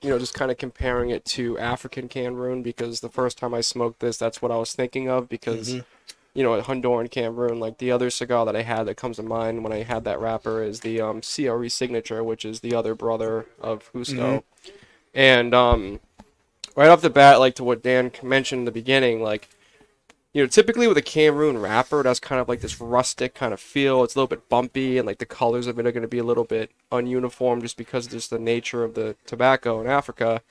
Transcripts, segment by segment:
you know, just kind of comparing it to African Cameroon because the first time I smoked this, that's what I was thinking of because, you know, Honduran Cameroon, like the other cigar that I had that comes to mind when I had that wrapper is the um, CLE Signature, which is the other brother of Justo. And um, right off the bat, like to what Dan mentioned in the beginning, like, you know, typically with a Cameroon wrapper, that's kind of like this rustic kind of feel. It's a little bit bumpy, and like the colors of it are going to be a little bit ununiform just because of just the nature of the tobacco in Africa.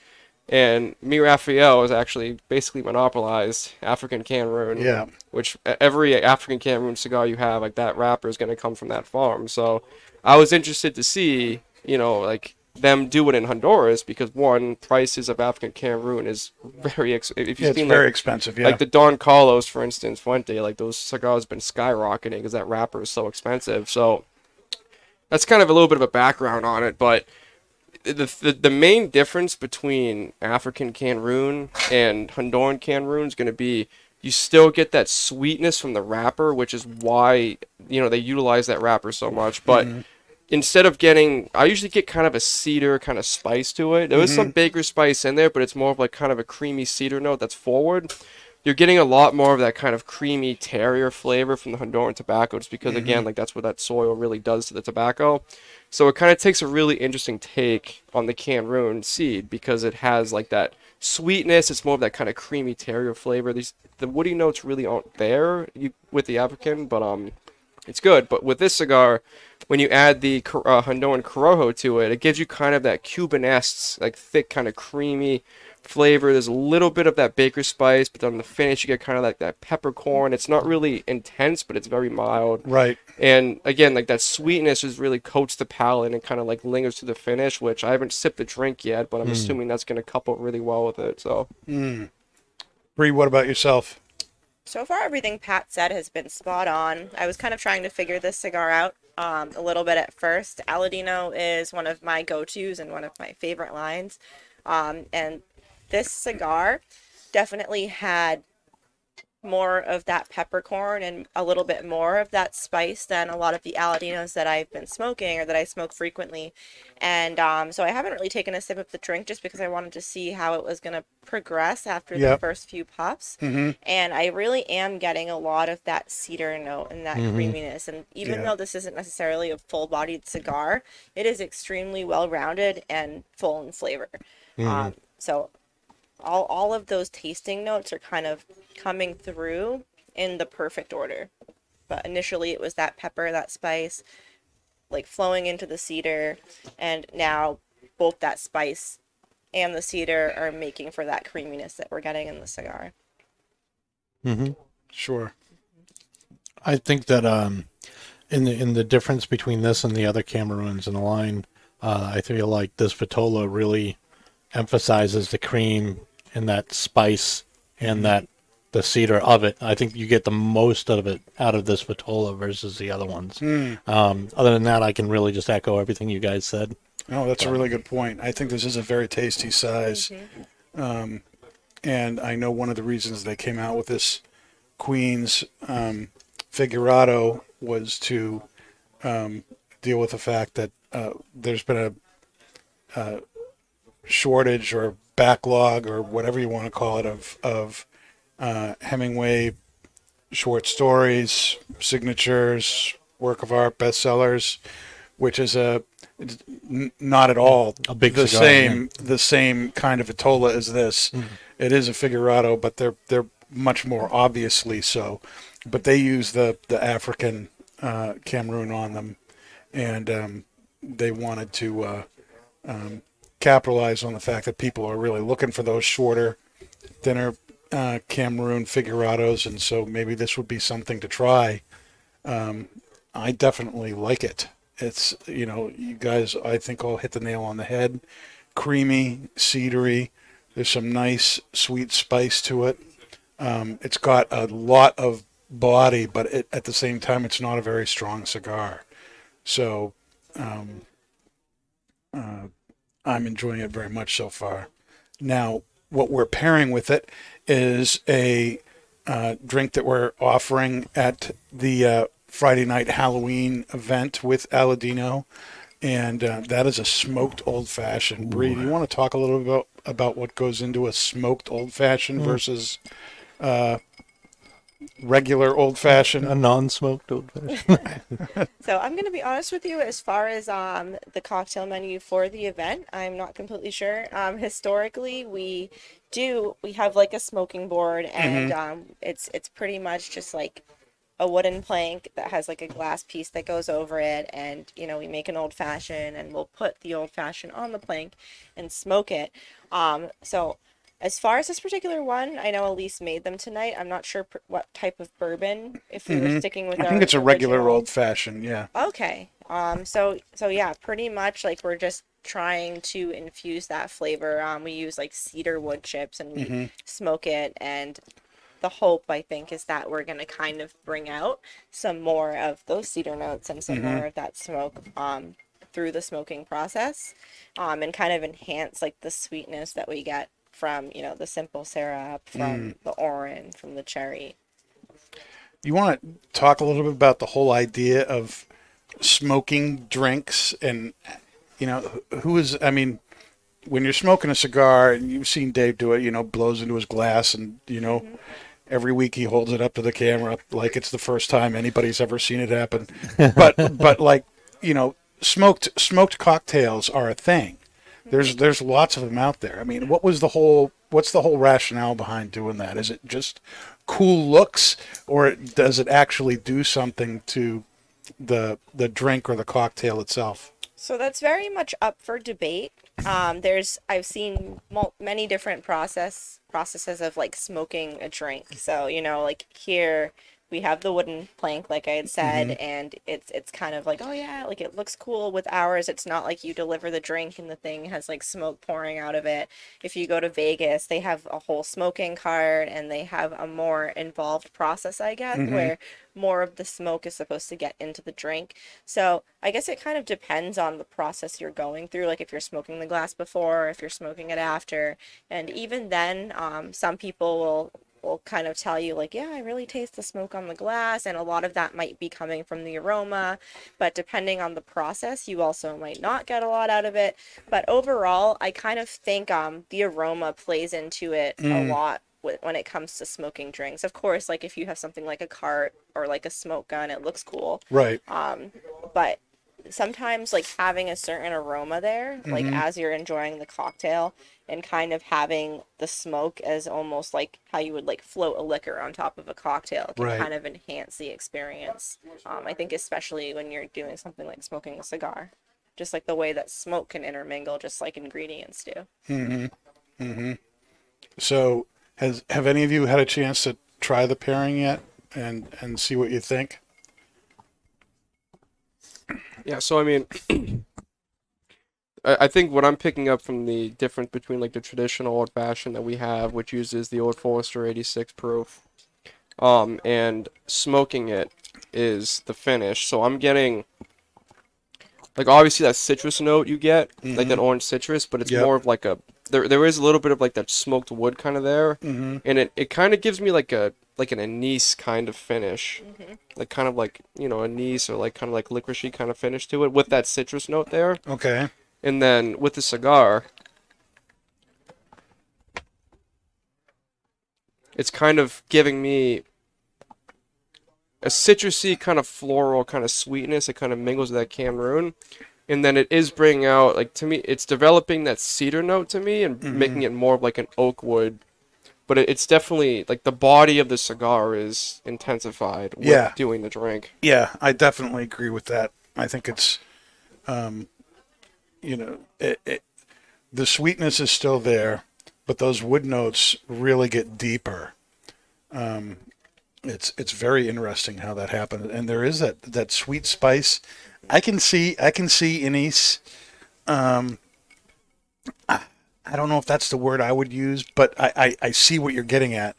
And Meerapfel has actually basically monopolized African Cameroon. Yeah. Which every African Cameroon cigar you have, like that wrapper is going to come from that farm. So I was interested to see, you know, like them do it in Honduras because one, prices of African Cameroon is very ex- if you've Yeah, it's seen very like, expensive. Yeah. like the Don Carlos, for instance, Fuente, like those cigars been skyrocketing because that wrapper is so expensive. So that's kind of a little bit of a background on it, but the, the the main difference between African Cameroon and Honduran Cameroon is going to be you still get that sweetness from the wrapper, which is why you know they utilize that wrapper so much. But mm-hmm. Instead of getting, I usually get kind of a cedar kind of spice to it. There is some baker spice in there, but it's more of like kind of a creamy cedar note that's forward. You're getting a lot more of that kind of creamy terrier flavor from the Honduran tobacco, just because again, like that's what that soil really does to the tobacco. So it kind of takes a really interesting take on the Cameroon seed because it has like that sweetness. It's more of that kind of creamy terrier flavor. These the woody notes really aren't there you, with the African, but um, it's good. But with this cigar, when you add the uh, Honduran Corojo to it, it gives you kind of that Cubanesque, like thick, kind of creamy flavor. There's a little bit of that baker spice, but on the finish you get kind of like that peppercorn. It's not really intense, but it's very mild. right. And again, like that sweetness just really coats the palate and kind of like lingers to the finish, which I haven't sipped the drink yet, but I'm assuming that's going to couple really well with it. So Bree, what about yourself? So far, everything Pat said has been spot on. I was kind of trying to figure this cigar out um, a little bit at first. Aladino is one of my go tos and one of my favorite lines. Um, and this cigar definitely had more of that peppercorn and a little bit more of that spice than a lot of the Aladinos that I've been smoking or that I smoke frequently. And um, so I haven't really taken a sip of the drink just because I wanted to see how it was going to progress after Yep. the first few puffs. Mm-hmm. And I really am getting a lot of that cedar note and that creaminess. And even Yeah. though this isn't necessarily a full bodied cigar, it is extremely well rounded and full in flavor. Um, so all, all of those tasting notes are kind of coming through in the perfect order. But initially it was that pepper, that spice, like flowing into the cedar. And now both that spice and the cedar are making for that creaminess that we're getting in the cigar. Mhm. Sure. I think that um, in the in the difference between this and the other Cameroons in the line, uh, I feel like this Vitola really emphasizes the cream and that spice and that the cedar of it. I think you get the most of it out of this Vitola versus the other ones. Um, other than that, I can really just echo everything you guys said. Oh, that's a really good point. I think this is a very tasty size. Um, and I know one of the reasons they came out with this Queen's um, Figurado was to um, deal with the fact that uh, there's been a, uh shortage or backlog or whatever you want to call it of, of uh, Hemingway short stories, signatures, work of art, bestsellers which is a not at all A big the cigar, same the same kind of Vitola as this. It is a Figurado, but they're they're much more obviously so. But they use the the African uh, Cameroon on them, and um, they wanted to uh, um, capitalize on the fact that people are really looking for those shorter, thinner uh, Cameroon Figurados, and so maybe this would be something to try. Um, I definitely like it. It's you know you guys I think all hit the nail on the head. Creamy, cedary. There's some nice sweet spice to it. Um, it's got a lot of body, but it, at the same time, it's not a very strong cigar. So um, uh, I'm enjoying it very much so far. Now, what we're pairing with it is a uh, drink that we're offering at the uh, Friday night Halloween event with Aladino, and uh, that is a smoked old fashioned. Bree, do you want to talk a little bit about, about what goes into a smoked old fashioned versus uh, regular old fashioned? A non-smoked old fashioned. So I'm gonna be honest with you as far as um the cocktail menu for the event. I'm not completely sure. Um, historically, we do we have like a smoking board, and um, it's it's pretty much just like a wooden plank that has like a glass piece that goes over it, and you know we make an old fashioned, and we'll put the old fashioned on the plank and smoke it. Um, so as far as this particular one, I know Elise made them tonight. I'm not sure pr- what type of bourbon. If we were sticking with, I our think it's a regular original- old fashioned, yeah. Okay. Um. So so yeah, pretty much like we're just trying to infuse that flavor. Um. We use like cedar wood chips and we smoke it, and the hope I think is that we're gonna kind of bring out some more of those cedar notes and some more of that smoke. Um. Through the smoking process, um, and kind of enhance like the sweetness that we get from you know the simple syrup, from mm. the orange, from the cherry. You want to talk a little bit about the whole idea of smoking drinks and, you know, who is, I mean, when you're smoking a cigar, and you've seen Dave do it, you know, blows into his glass and, you know, mm-hmm. every week he holds it up to the camera like it's the first time anybody's ever seen it happen. But, but like, you know, smoked, smoked cocktails are a thing. There's, there's lots of them out there. I mean, what was the whole, what's the whole rationale behind doing that? Is it just cool looks or does it actually do something to the, the drink or the cocktail itself? So that's very much up for debate. Um, there's I've seen mul- many different process processes of like smoking a drink. So you know, like here we have the wooden plank, like I had said, and it's it's kind of like oh yeah, like it looks cool. With ours, it's not like you deliver the drink and the thing has like smoke pouring out of it. If you go to Vegas, they have a whole smoking cart and they have a more involved process, I guess, where more of the smoke is supposed to get into the drink. So I guess it kind of depends on the process you're going through. Like if you're smoking the glass before, if you're smoking it after, and even then, um, some people will will kind of tell you like, yeah, I really taste the smoke on the glass, and a lot of that might be coming from the aroma. But depending on the process, you also might not get a lot out of it. But overall, I kind of think um, the aroma plays into it a lot when it comes to smoking drinks. Of course, like if you have something like a cart or like a smoke gun, it looks cool. Right. Um, but sometimes like having a certain aroma there, like as you're enjoying the cocktail, and kind of having the smoke as almost like how you would like float a liquor on top of a cocktail can Right. kind of enhance the experience. Um, I think especially when you're doing something like smoking a cigar, just like the way that smoke can intermingle, just like ingredients do. Mm-hmm. Mm-hmm. So, has have any of you had a chance to try the pairing yet, and and see what you think? Yeah, so I mean, I, I think what I'm picking up from the difference between like the traditional old fashioned that we have, which uses the old Forester 86 proof, um, and smoking it is the finish. So I'm getting like obviously that citrus note you get, like that orange citrus, but it's Yep. more of like a there there is a little bit of like that smoked wood kind of there, Mm-hmm. and it, it kind of gives me like a like an anise kind of finish, mm-hmm. like kind of like you know anise or like kind of like licoricey kind of finish to it with that citrus note there, Okay. and then with the cigar, it's kind of giving me a citrusy kind of floral kind of sweetness. It kind of mingles with that Cameroon, and then it is bringing out like to me, it's developing that cedar note to me and mm-hmm. making it more of like an oak wood. But it, it's definitely like the body of the cigar is intensified with Yeah. doing the drink. Yeah, I definitely agree with that. I think it's, um, you know, it, it, the sweetness is still there, but those wood notes really get deeper. Um, it's it's very interesting how that happened, and there is that that sweet spice. I can see I can see anise. Um, I, I don't know if that's the word I would use, but I, I, I see what you're getting at.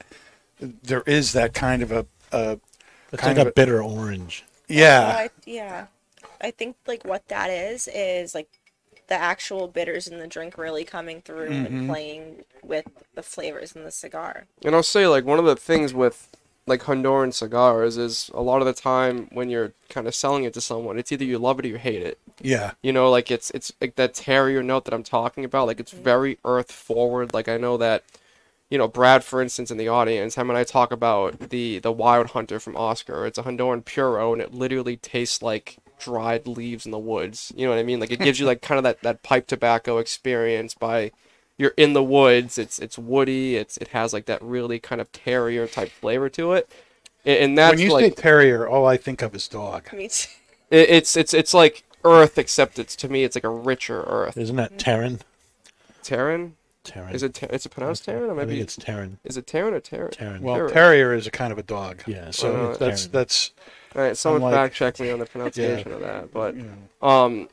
There is that kind of a, a It's kind like of a bitter orange. yeah. Well, I, yeah. I think like what that is is like the actual bitters in the drink really coming through Mm-hmm. and playing with the flavors in the cigar. And I'll say like one of the things with like Honduran cigars is a lot of the time when you're kind of selling it to someone, it's either you love it or you hate it. Yeah. You know, like it's it's like that terrier note that I'm talking about. Like it's mm-hmm. very earth forward. Like I know that, you know, Brad, for instance, in the audience, him and I talk about the the Wild Hunter from Oscar. It's a Honduran puro, and it literally tastes like dried leaves in the woods. You know what I mean? Like it gives you like kind of that that pipe tobacco experience by. You're in the woods. It's it's woody. It's it has like that really kind of terrier type flavor to it, and, and that's when you like say terrier, all I think of is dog. Me too. it, it's it's it's like earth, except it's to me it's like a richer earth. Isn't that Terran? Terran? Terran. Is it? Ter- Is it pronounced Terran? Or I maybe think it's Terran. Is it Terran or Terran? Terran. Well, Terrier. terrier is a kind of a dog. Yeah, So Uh, that's Terran. that's All right, someone Unlike- fact check me on the pronunciation of that. But you know, um,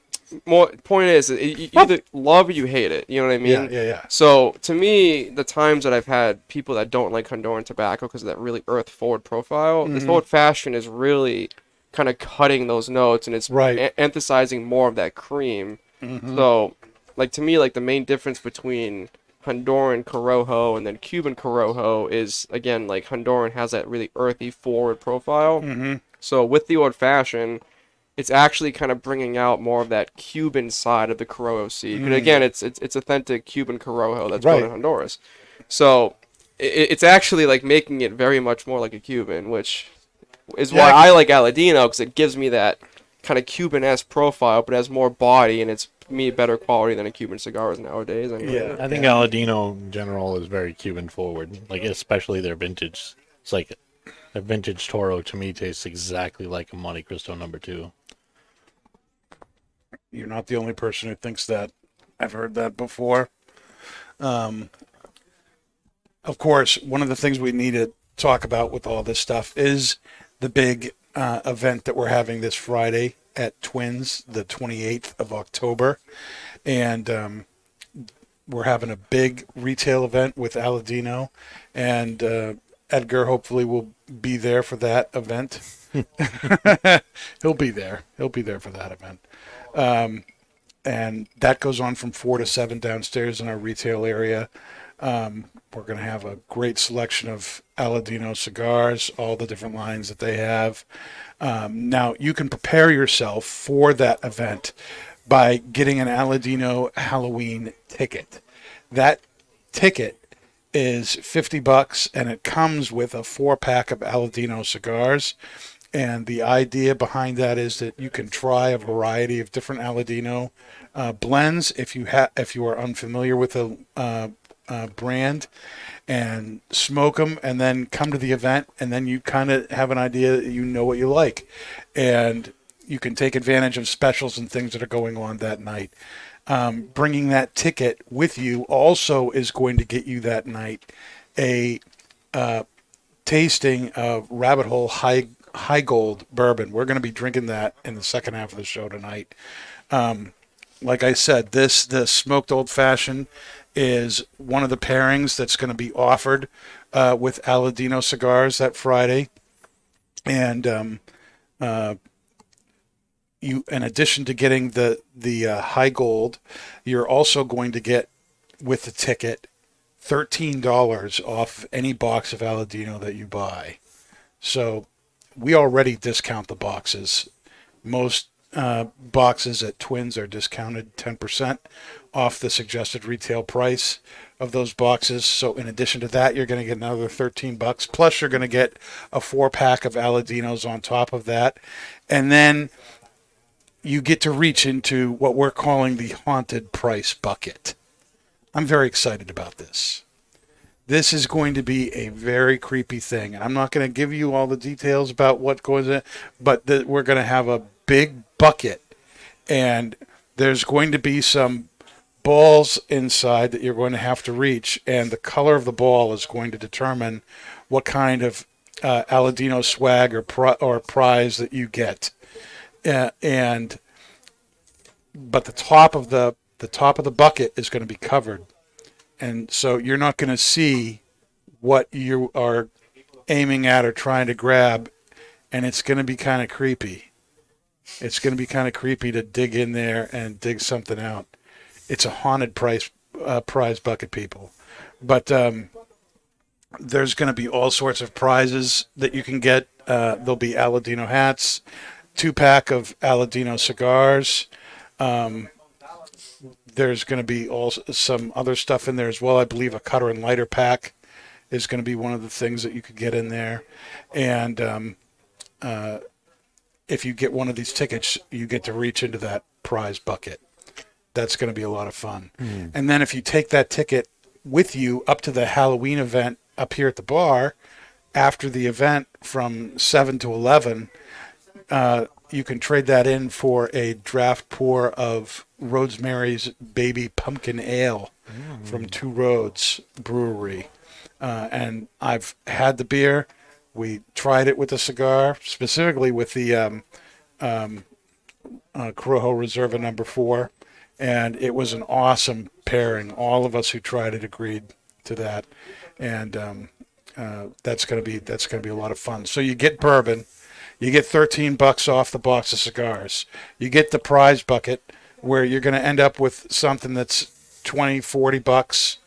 more point is, you you either love or you hate it. You know what I mean? yeah, yeah, yeah. So to me, the times that I've had people that don't like Honduran tobacco because of that really earth forward profile, this Mhm. old fashioned is really kind of cutting those notes and it's Right. e- emphasizing more of that cream. Mhm. So, like to me, like the main difference between Honduran Corojo and then Cuban Corojo is again like Honduran has that really earthy forward profile. Mhm. So with the old fashioned, it's actually kind of bringing out more of that Cuban side of the Corojo seed. Mm. again, it's it's it's authentic Cuban Corojo that's grown in Honduras. So i it's actually like making it very much more like a Cuban, which is why Yeah. I like Aladino because it gives me that kind of Cuban-esque profile, but has more body and it's me better quality than a Cuban cigar is nowadays. Anyway. Yeah. I think Aladino in general is very Cuban forward, like especially their vintage. It's like a vintage Toro to me tastes exactly like a Montecristo number two. You're not the only person who thinks that. I've heard that before. Um, of course, one of the things we need to talk about with all this stuff is the big uh, event that we're having this Friday at Twins, the 28th of October. And um, we're having a big retail event with Aladino. And uh, Edgar hopefully will be there for that event. He'll be there. He'll be there for that event. Um, and that goes on from four to seven downstairs in our retail area. Um, we're going to have a great selection of Aladino cigars, all the different lines that they have. Um, now, you can prepare yourself for that event by getting an Aladino Halloween ticket. That ticket is 50 bucks and it comes with a four pack of Aladino cigars. And the idea behind that is that you can try a variety of different Aladino uh, blends if you ha- if you are unfamiliar with a uh, uh, brand, and smoke them, and then come to the event, and then you kind of have an idea that you know what you like, and you can take advantage of specials and things that are going on that night. Um, bringing that ticket with you also is going to get you that night a uh, tasting of Rabbit Hole High Heigold bourbon. We're going to be drinking that in the second half of the show tonight. Um, like I said, this the smoked old fashioned is one of the pairings that's going to be offered uh, with Aladino cigars that Friday, and um, uh, you, in addition to getting the the uh, Heigold, you're also going to get with the ticket thirteen dollars off any box of Aladino that you buy. So we already discount the boxes. Most uh, boxes at Twins are discounted 10% off the suggested retail price of those boxes. So in addition to that, you're going to get another 13 bucks. Plus, you're going to get a four pack of Aladinos on top of that, and then you get to reach into what we're calling the haunted price bucket. I'm very excited about this. This is going to be a very creepy thing. And I'm not going to give you all the details about what goes in, but the, we're going to have a big bucket, and there's going to be some balls inside that you're going to have to reach, and the color of the ball is going to determine what kind of uh, Aladino swag or pri- or prize that you get. Uh, and but the top of the the top of the bucket is going to be covered, and so you're not going to see what you are aiming at or trying to grab, and it's going to be kind of creepy. It's going to be kind of creepy to dig in there and dig something out. It's a haunted prize uh, prize bucket, people. But um, there's going to be all sorts of prizes that you can get. Uh, there'll be Aladino hats, two pack of Aladino cigars. Um, there's going to be all some other stuff in there as well. I believe a cutter and lighter pack is going to be one of the things that you could get in there, and um, uh, if you get one of these tickets, you get to reach into that prize bucket. That's going to be a lot of fun. And then if you take that ticket with you up to the Halloween event up here at the bar, after the event from 7 to 11, uh, you can trade that in for a draft pour of Rosemary's Baby Pumpkin Ale from Two Roads Brewery. Uh, and I've had the beer. We tried it with the cigar, specifically with the um, um, uh, Corojo Reserva number four, and it was an awesome pairing. All of us who tried it agreed to that, and um, uh, that's gonna be that's gonna be a lot of fun. So you get bourbon, you get 13 bucks off the box of cigars. You get the prize bucket where you're going to end up with something that's 20, 40 bucks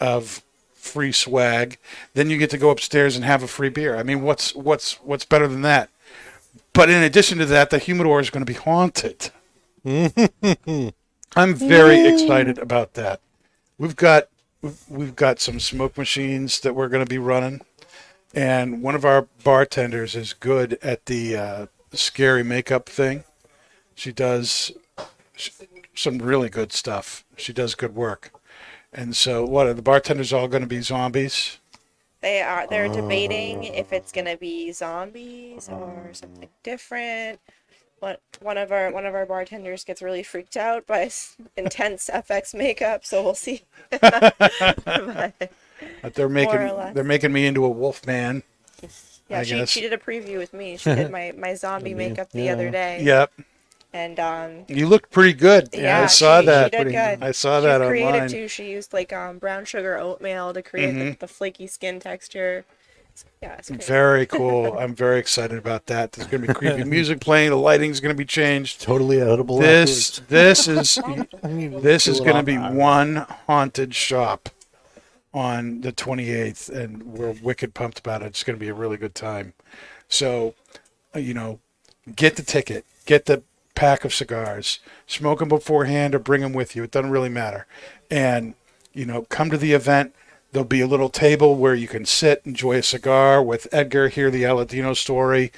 of free swag. Then you get to go upstairs and have a free beer. I mean, what's what's what's better than that? But in addition to that, the humidor is going to be haunted. I'm very excited about that. We've got we've- got some smoke machines that we're going to be running, and one of our bartenders is good at the uh, scary makeup thing. She does some really good stuff. She does good work, and so what are the bartenders all going to be zombies? They are they're debating if it's gonna be zombies or something different. What one of our one of our bartenders gets really freaked out by intense FX makeup, so we'll see. But, But they're making they're making me into a wolf man. yeah, I she, guess. she did a preview with me. She did my, my zombie makeup the other day. Yep, And um you looked pretty good. yeah, I saw she, that. She did good. I saw She's that creative online. too. She used like um brown sugar oatmeal to create Mm-hmm. the, the flaky skin texture. Yeah, it's great. Very cool. I'm very excited about that. There's going to be creepy music playing. The lighting's going to be changed. Totally edible. This this is this is going to be hour. one haunted shop on the 28th, and we're wicked pumped about it. It's going to be a really good time. So, uh, you know, get the ticket, get the pack of cigars, smoke them beforehand or bring them with you. It doesn't really matter. And, you know, come to the event. There'll be a little table where you can sit, enjoy a cigar with Edgar, hear the Aladino story.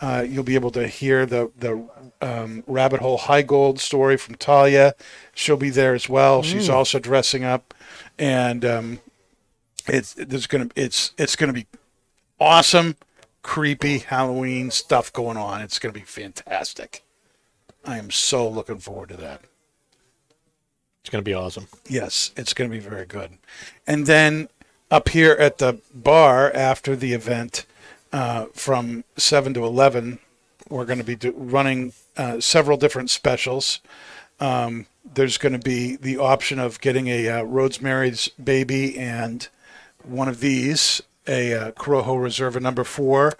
Uh, you'll be able to hear the the um, Rabbit Hole Heigold story from Talia. She'll be there as well. She's also dressing up, and um, it's there's gonna it's it's gonna be awesome, creepy Halloween stuff going on. It's gonna be fantastic. I am so looking forward to that. It's gonna be awesome. Yes, it's going to be very good. And then up here at the bar after the event, uh, from seven to eleven, we're going to be do- running uh, several different specials. Um, there's going to be the option of getting a uh, Rosemary's Baby and one of these, a uh, Corojo Reserva number four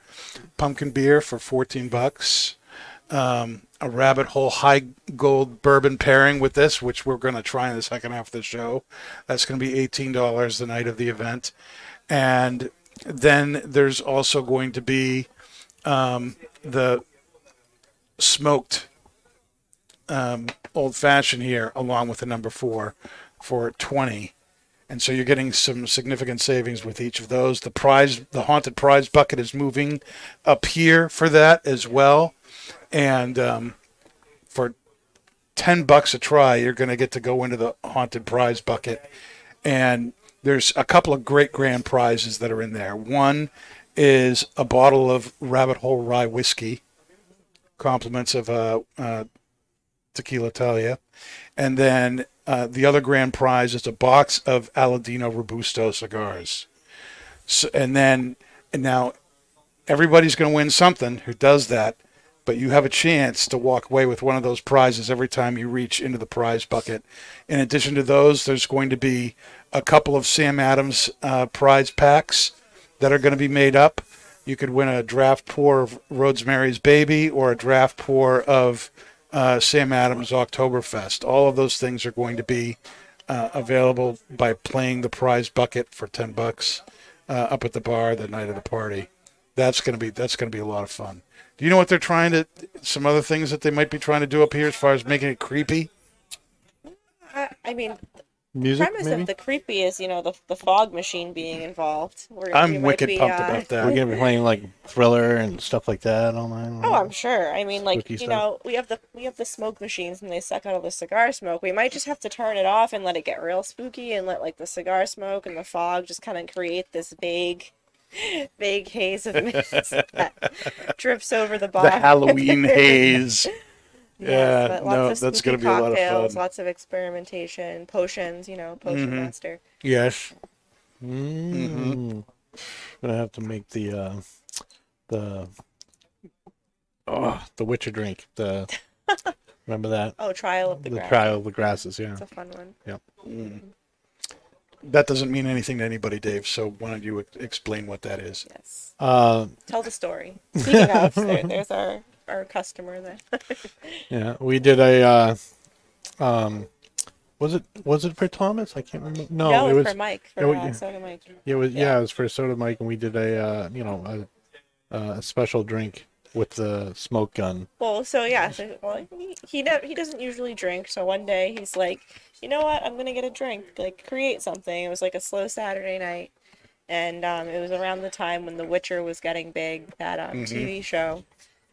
pumpkin beer for 14 bucks um, a rabbit hole high gold bourbon pairing with this, which we're going to try in the second half of the show. That's going to be eighteen dollars the night of the event, and then there's also going to be um, the smoked um, old fashioned here, along with the number four, for twenty, and so you're getting some significant savings with each of those. The prize, the haunted prize bucket, is moving up here for that as well, and um, for ten bucks a try, you're going to get to go into the haunted prize bucket, and there's a couple of great grand prizes that are in there. One is a bottle of Rabbit Hole Rye whiskey, compliments of uh, uh, Tequila Talia, and then uh, the other grand prize is a box of Aladino Robusto cigars. So, and then and now everybody's going to win something who does that, but you have a chance to walk away with one of those prizes every time you reach into the prize bucket. In addition to those, there's going to be a couple of Sam Adams uh, prize packs that are going to be made up. You could win a draft pour of Rosemary's Baby or a draft pour of uh, Sam Adams Oktoberfest. All of those things are going to be uh, available by playing the prize bucket for ten bucks uh, up at the bar the night of the party. That's gonna be that's gonna be a lot of fun. Do you know what they're trying to? Some other things that they might be trying to do up here as far as making it creepy. I, I mean, Music, premise maybe? of the creepy is you know the the fog machine being involved. Where I'm wicked be, pumped uh, about that. We're gonna be playing like Thriller and stuff like that all night. Oh, I'm sure. I mean, like you stuff. know, we have the we have the smoke machines and they suck out all the cigar smoke. We might just have to turn it off and let it get real spooky and let like the cigar smoke and the fog just kind of create this vague, vague haze of mist that drifts over the bar. The Halloween haze. Yes, yeah, but lots no, of that's gonna be a lot of cocktails, fun. Lots of experimentation, potions. You know, potion Mhm. master. Yes. Mm. Gonna have to make the uh, the oh the Witcher drink. The remember that Oh, trial of the, the grass. trial of the grasses. Yeah. It's a fun one. That doesn't mean anything to anybody, Dave. So why don't you ex- explain what that is? Yes. Uh, Tell the story. Speaking of, there, there's our our customer there. yeah. We did a. Uh, um, was it was it for Thomas? I can't remember. No, no, it was. for Mike, for no, uh, yeah. Soda Mike. It was yeah. Yeah. It was for Soda Mike, and we did a uh, you know a, a special drink with the smoke gun. Well, so yeah, so, well, he he, he doesn't usually drink. So one day he's like, you know what? I'm gonna get a drink, like create something. It was like a slow Saturday night, and um, it was around the time when The Witcher was getting big, that um, TV show.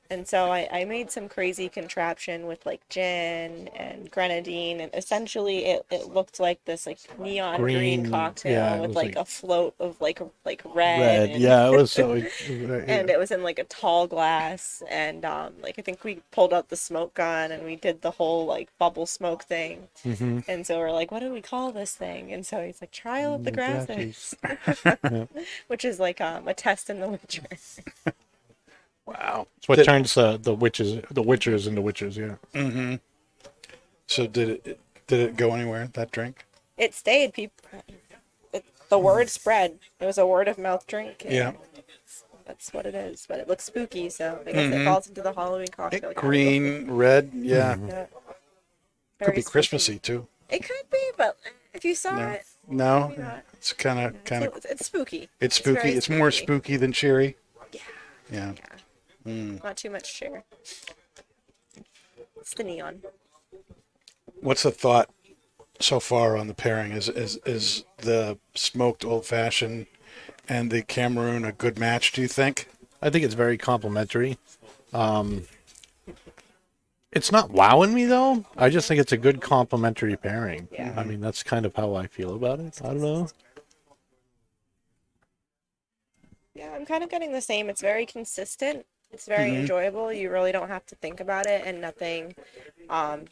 And so I, I made some crazy contraption with like gin and grenadine, and essentially it, it looked like this like neon green, Green, cocktail yeah, with like, like- a float of like like red. Red. and- Yeah, it was so. and it was in like a tall glass and um like i think we pulled out the smoke gun and we did the whole like bubble smoke thing hmm and so we're like what do we call this thing and so he's like trial of the grasses which is like um a test in the witcher Wow. It's what Did- turns the the witches the witchers into witches. Yeah. Mm-hmm. So did it did it go anywhere? That drink? it stayed people it, the word spread it was a word of mouth drink Yeah. that's what it is but it looks spooky so i guess Mhm. it falls into the halloween cocktail It, category. green, red. Yeah. Yeah. Could be spooky. Christmassy too. it could be but if you saw No. it No, it's kind of kind of it's, it's spooky. it's spooky. very It's more spooky than cheery. Yeah. Yeah. Mm. Not too much cheer. It's the neon. What's the thought so far on the pairing? Is is is the smoked old fashioned and the Cameroon a good match? Do you think? I think it's very complimentary. Um, it's not wowing me though. I just think it's a good complementary pairing. Yeah. I mean, that's kind of how I feel about it. I don't know. Yeah, I'm kind of getting the same. It's very consistent. It's very Mhm. enjoyable. You really don't have to think about it, and nothing um,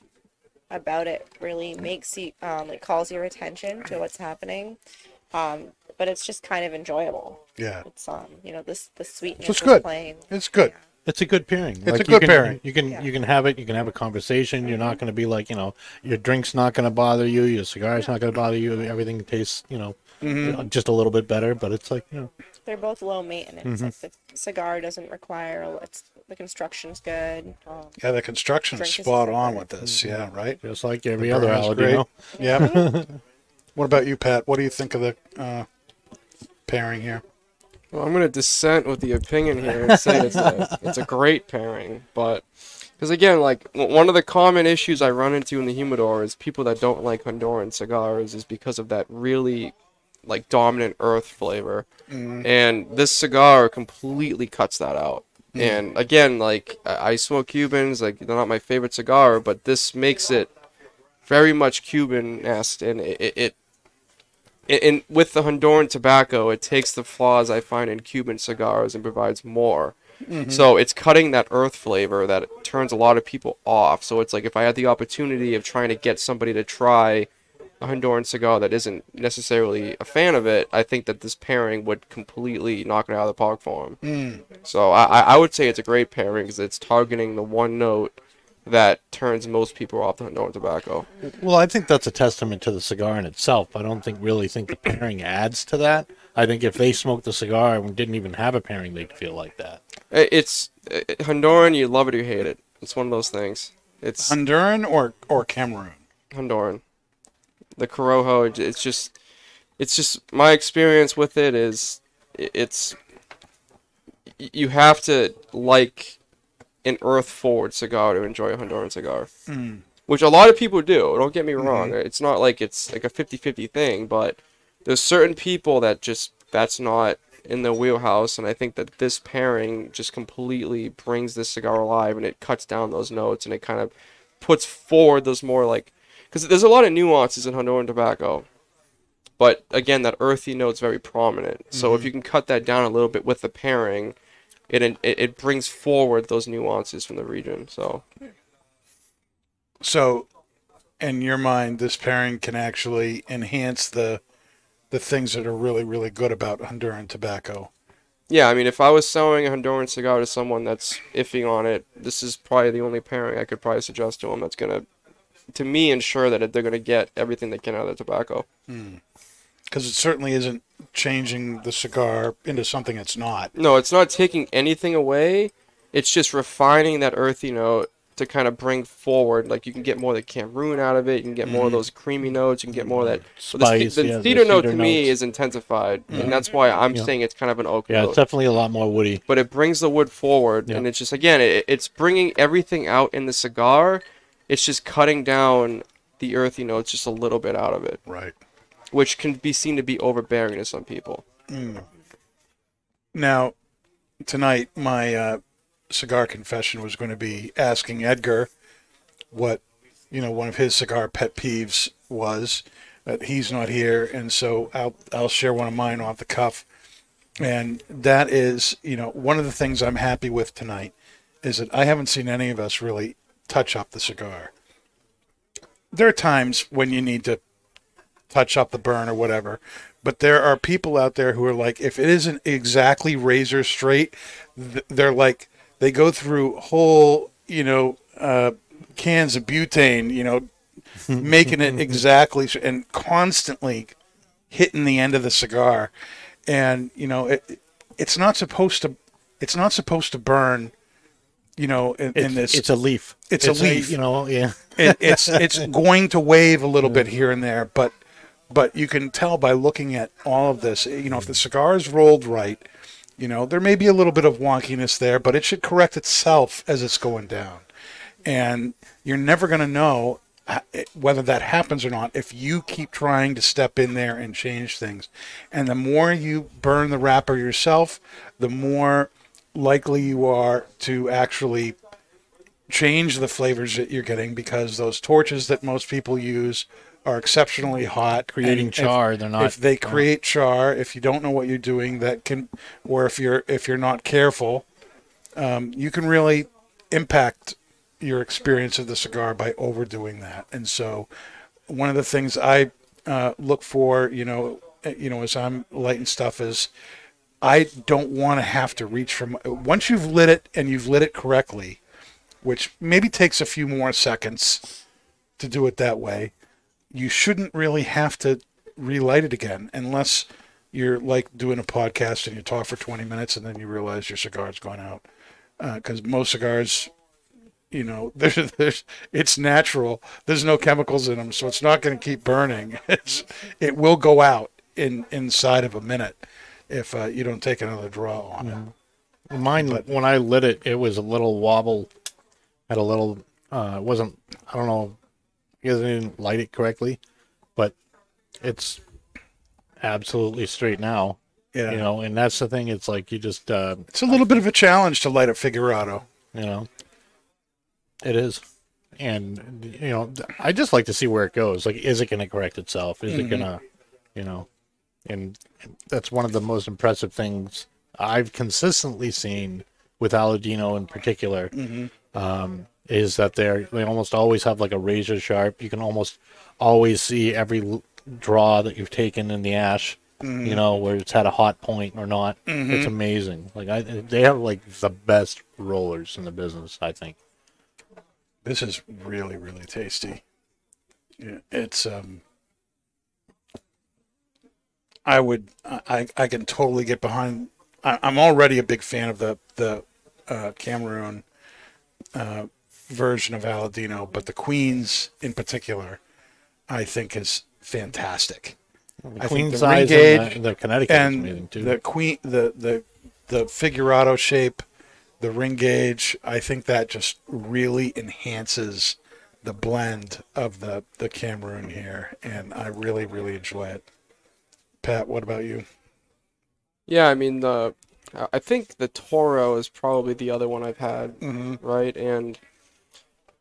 about it really makes you um, it calls your attention to what's happening. Um, but it's just kind of enjoyable. Yeah. It's um, you know, this the sweetness it's good. playing. It's good. It's a good pairing. It's a you good can, pairing. You can Yeah. you can have it. You can have a conversation. You're not going to be like you know your drink's not going to bother you. Your cigar's not going to bother you. Everything tastes you know Mm-hmm. just a little bit better. But it's like you know They're both low maintenance. Mm-hmm. Like the cigar doesn't require. It's the construction's good. Um, Yeah, the construction's is spot on with this. Yeah, right. just like every The other brown's. Aladino. Yeah. what about you, Pat? What do you think of the uh, pairing here? Well, I'm going to dissent with the opinion here and say it's a, it's a great pairing, but Because again, like one of the common issues I run into in the humidor is people that don't like Honduran cigars is because of that really like dominant earth flavor, mm-hmm. and this cigar completely cuts that out. Mm-hmm. And again, like I smoke Cubans, like they're not my favorite cigar, but this makes it very much Cuban-esque, and it, it, it and with the Honduran tobacco, it takes the flaws I find in Cuban cigars and provides more. Mm-hmm. So it's cutting that earth flavor that turns a lot of people off. So it's like if I had the opportunity of trying to get somebody to try a Honduran cigar that isn't necessarily a fan of it, I think that this pairing would completely knock it out of the park for him. So I, I I would say it's a great pairing because it's targeting the one note that turns most people off the Honduran tobacco. Well, I think that's a testament to the cigar in itself. I don't think really think the pairing adds to that. I think if they smoked the cigar and didn't even have a pairing, they'd feel like that. It's uh, Honduran, you love it you hate it. It's one of those things. It's Honduran or or Cameroon? Honduran. The Corojo, it's just, it's just my experience with it is, it's, you have to like an earth forward cigar to enjoy a Honduran cigar. Mm. Which a lot of people do. Don't get me mm-hmm. wrong. It's not like it's like a 50-50 thing, but there's certain people that just that's not in their wheelhouse, and I think that this pairing just completely brings this cigar alive, and it cuts down those notes, and it kind of puts forward those more like because there's a lot of nuances in Honduran tobacco, but again, that earthy note's very prominent. So if mm-hmm. you can cut that down a little bit with the pairing, it it, it brings forward those nuances from the region. So So, in your mind, this pairing can actually enhance the the things that are really really good about Honduran tobacco. yeah, I mean, if I was selling a Honduran cigar to someone that's iffy on it, this is probably the only pairing I could probably suggest to them that's gonna, to me, ensure that they're gonna get everything they can out of the tobacco. Hmm. because it certainly isn't changing the cigar into something it's not. No, it's not taking anything away. It's just refining that earthy note to kind of bring forward. Like you can get more of the Cameroon out of it. You can get more of hmm. those creamy notes. You can get more of that. Hmm. but the, Spice, the yeah, the cedar note to cedar me notes. is intensified, and that's why I'm Yeah. saying it's kind of an oak Yeah, note. it's definitely a lot more woody. but it brings the wood forward, Yeah. and it's just again, it, it's bringing everything out in the cigar. It's just cutting down the earthy notes just a little bit out of it, Right. which can be seen to be overbearing to some people. Now, tonight, my uh, cigar confession was going to be asking Edgar what, you know, one of his cigar pet peeves was. That he's not here, and so I'll I'll share one of mine off the cuff, and that is, you know, one of the things I'm happy with tonight is that I haven't seen any of us really touch up the cigar. There are times when you need to touch up the burn or whatever. But there are people out there who are like, if it isn't exactly razor straight, they're like, they go through whole, you know, uh, cans of butane, you know, making it exactly and constantly hitting the end of the cigar. And, you know, it, it's not supposed to, it's not supposed to burn, you know, in, in It's, this it's a leaf. It's a leaf. you know, yeah. it, it's it's going to wave a little bit here and there, but but you can tell by looking at all of this. You know, if the cigar is rolled right, you know there may be a little bit of wonkiness there, but it should correct itself as it's going down, and you're never going to know uh, whether that happens or not if you keep trying to step in there and change things. And the more you burn the wrapper yourself, the more likely you are to actually change the flavors that you're getting because those torches that most people use are exceptionally hot, Creating and if- char, they're not- If they create char, if you don't know what you're doing, that can, or if you're if you're not careful, um, you can really impact your experience of the cigar by overdoing that. And so, one of the things I uh, look for, you know, uh, you know, as I'm lighting stuff is. I don't want to have to reach from once you've lit it and you've lit it correctly, which maybe takes a few more seconds to do it that way. You shouldn't really have to relight it again unless you're like doing a podcast and you talk for 20 minutes and then you realize your cigar's gone out. Uh, because most cigars, you know, there's, there's, it's natural. There's no chemicals in them, so it's not going to keep burning. It's, it will go out in inside of a minute if uh, you don't take another draw on it. Mine, when I lit it, it was a little wobble had a little. Uh, it wasn't. I don't know. Guess I didn't light it correctly, but it's absolutely straight now. Yeah. You know, and that's the thing. It's like you just, uh, It's a little bit of a challenge to light a Figurado. you know, it is. And you know, I just like to see where it goes. Like, is it going to correct itself? Is it going to, you know, and that's one of the most impressive things I've consistently seen with Aladino in particular. Um, is that they're they almost always have like a razor sharp. You can almost always see every draw that you've taken in the ash. You know where it's had a hot point or not. It's amazing. Like I, they have like the best rollers in the business. I think. This is really, really tasty. Yeah, it's um. I would, I, I can totally get behind. I, I'm already a big fan of the the uh, Cameroon uh, version of Aladino, but the Queens in particular, I think is fantastic. The I queen think the size ring and gauge the, the Connecticut is and amazing too. the queen, the the the figurado shape, the ring gauge. I think that just really enhances the blend of the the Cameroon here, and I really really enjoy it. Pat, what about you? Yeah, I mean the I- think the Toro is probably the other one I've had, Mm-hmm. right? And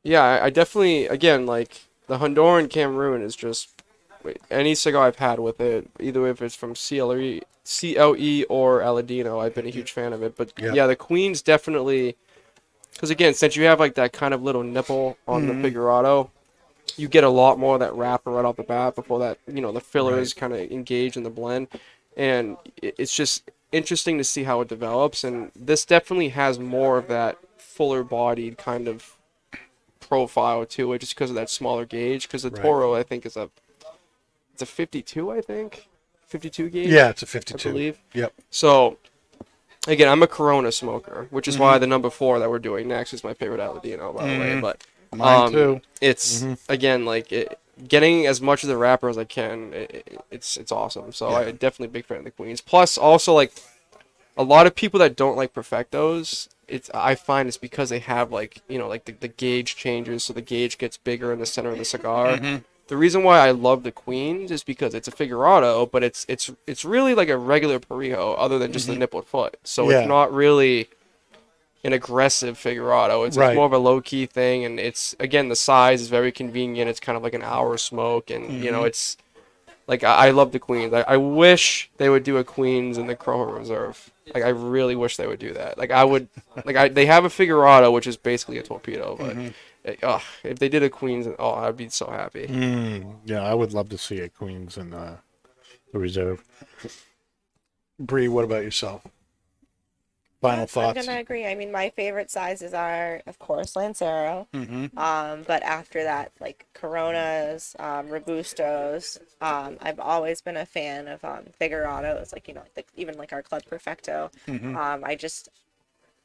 yeah, I, definitely again like the Honduran Cameroon is just wait, any cigar I've had with it, either if it's from CLE, CLE or Aladino, I've been a huge fan of it. But Yeah. yeah, the Queen's definitely because again, since you have like that kind of little nipple on Mm-hmm. the Figurado, you get a lot more of that wrapper right off the bat before that you know the fillers kind of engage in the blend, and it's just interesting to see how it develops. And this definitely has more of that fuller bodied kind of profile to it, just because of that smaller gauge. Because the Right. Toro, I think, is a it's a 52, I think, 52 gauge. Yeah, it's a 52. I believe. Yep. So, again, I'm a Corona smoker, which is why mm-hmm. the number four that we're doing next is my favorite Aladino, by the way. Mm-hmm. But Mine um, too. It's mm-hmm. again like it, getting as much of the wrapper as I can. It, it- it's it's awesome. So I definitely big fan of the Queens. Plus, also like a lot of people that don't like perfectos. It's I find it's because they have like you know like the, the gauge changes, so the gauge gets bigger in the center of the cigar. Mm-hmm. The reason why I love the Queens is because it's a figurado, but it's it's it's really like a regular Parejo, other than just the mm-hmm. nippled foot. So Yeah. it's not really an aggressive figurado. It's, Right. it's more of a low key thing, and it's again the size is very convenient. It's kind of like an hour smoke, and you Mm-hmm. know it's like I, I love the Queens. I, I wish they would do a Queens in the Cromer Reserve. Like I really wish they would do that. Like I would, like I they have a figurado which is basically a torpedo, but Mm-hmm. it- if they did a Queens, oh I'd be so happy. Mm, yeah, I would love to see a Queens in uh, the reserve. Bree, what about yourself? Final I'm thoughts. gonna agree. I mean, my favorite sizes are, of course, Lancero. Mm-hmm. Um, but after that, like Coronas, um, Robustos. Um, I've always been a fan of um, Figurados. Like you know, like, even like our Club Perfecto. Mm-hmm. Um, I just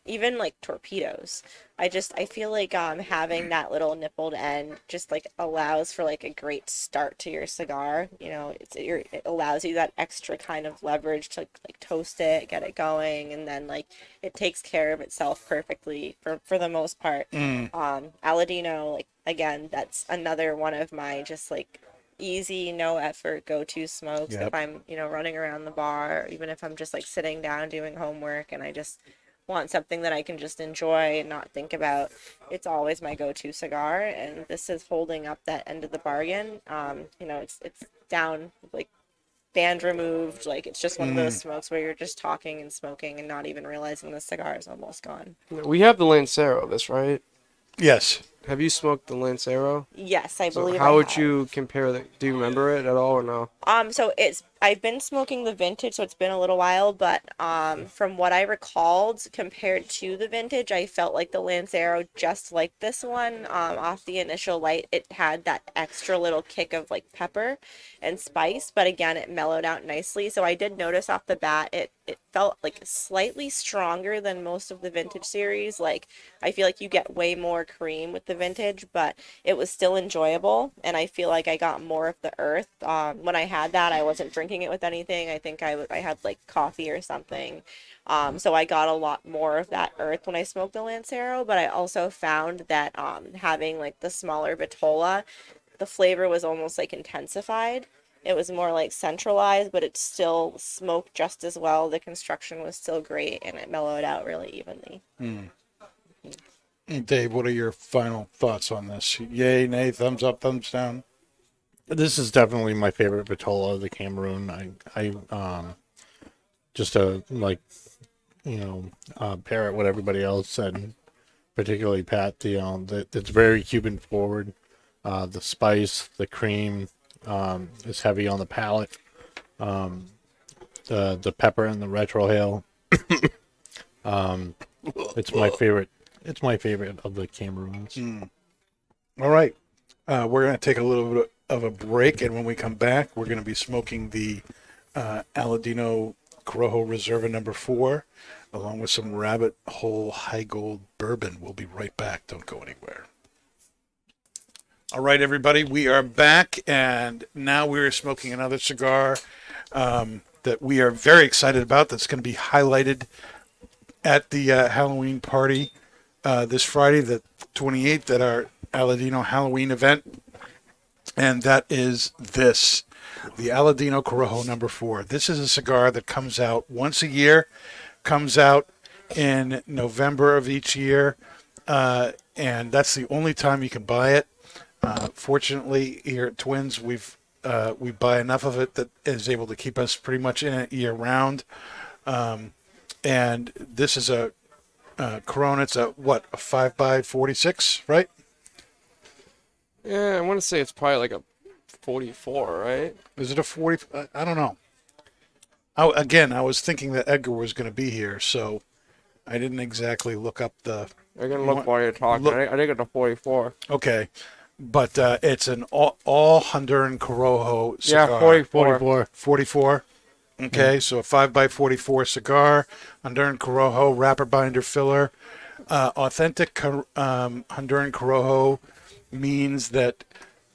even like torpedoes. I just I feel like um having that little nippled end just like allows for like a great start to your cigar. You know, it's it, it allows you that extra kind of leverage to like toast it, get it going, and then like it takes care of itself perfectly for for the most part. Mm. Um, Aladino, like again, that's another one of my just like easy, no effort go to smokes. Yep. If I'm you know running around the bar, or even if I'm just like sitting down doing homework, and I just want something that I can just enjoy and not think about. It's always my go-to cigar, and this is holding up that end of the bargain. Um, you know, it's it's down like band removed. Like it's just one of those smokes where you're just talking and smoking and not even realizing the cigar is almost gone. We have the Lancero of this, right? Yes. Have you smoked the Lancero? Yes, I So believe. how I would have. you compare the? Do you remember it at all or no? Um, so it's I've been smoking the vintage, so it's been a little while, but um, from what I recalled, compared to the vintage, I felt like the Lancero, just like this one, um, off the initial light, it had that extra little kick of like pepper and spice, but again, it mellowed out nicely. So I did notice off the bat, it it felt like slightly stronger than most of the vintage series. Like I feel like you get way more cream with the vintage, but it was still enjoyable, and I feel like I got more of the earth um, when I had had that, I wasn't drinking it with anything. I think I, w- I had like coffee or something. Um, so I got a lot more of that earth when I smoked the Lancero, but I also found that um, having like the smaller Vitola, the flavor was almost like intensified. It was more like centralized, but it still smoked just as well. The construction was still great and it mellowed out really evenly. Dave, what are your final thoughts on this? Yay, nay, thumbs up, thumbs down. This is definitely my favorite Vitola of the Cameroon. I, I, um, just a like, you know, uh, parrot what everybody else said, particularly Pat. The um, that it's very Cuban forward. Uh, the spice, the cream, um, is heavy on the palate. Um, the the pepper and the retrohale. um, it's my favorite. It's my favorite of the Cameroons. All right. Uh, we're to take a little bit of a break, and when we come back, we're going to be smoking the uh, Aladino Corojo Reserva number four, along with some Rabbit Hole Heigold Bourbon. We'll be right back. Don't go anywhere. All right, everybody, we are back, and now we're smoking another cigar um, that we are very excited about. That's going to be highlighted at the uh, Halloween party uh, this Friday, the 28th, at our Aladino Halloween event. And that is this the Aladino Corojo number four. This is a cigar that comes out once a year, comes out in November of each year. Uh, and that's the only time you can buy it. Uh, fortunately, here at Twins, we've uh, we buy enough of it that is able to keep us pretty much in it year round. Um, and this is a uh, Corona. It's a what a five by forty six, right? Yeah, I want to say it's probably like a 44, right? Is it a forty? I, I don't know. I, again, I was thinking that Edgar was going to be here, so I didn't exactly look up the. You're gonna look want- while you're talking. look- I, think- I think it's a 44. Okay, but uh, it's an all, all Honduran Corojo cigar. Yeah, 44. 44. 44. Okay, so a 5 by 44 cigar, Honduran Corojo, wrapper binder filler. Uh, authentic um, Honduran Corojo means that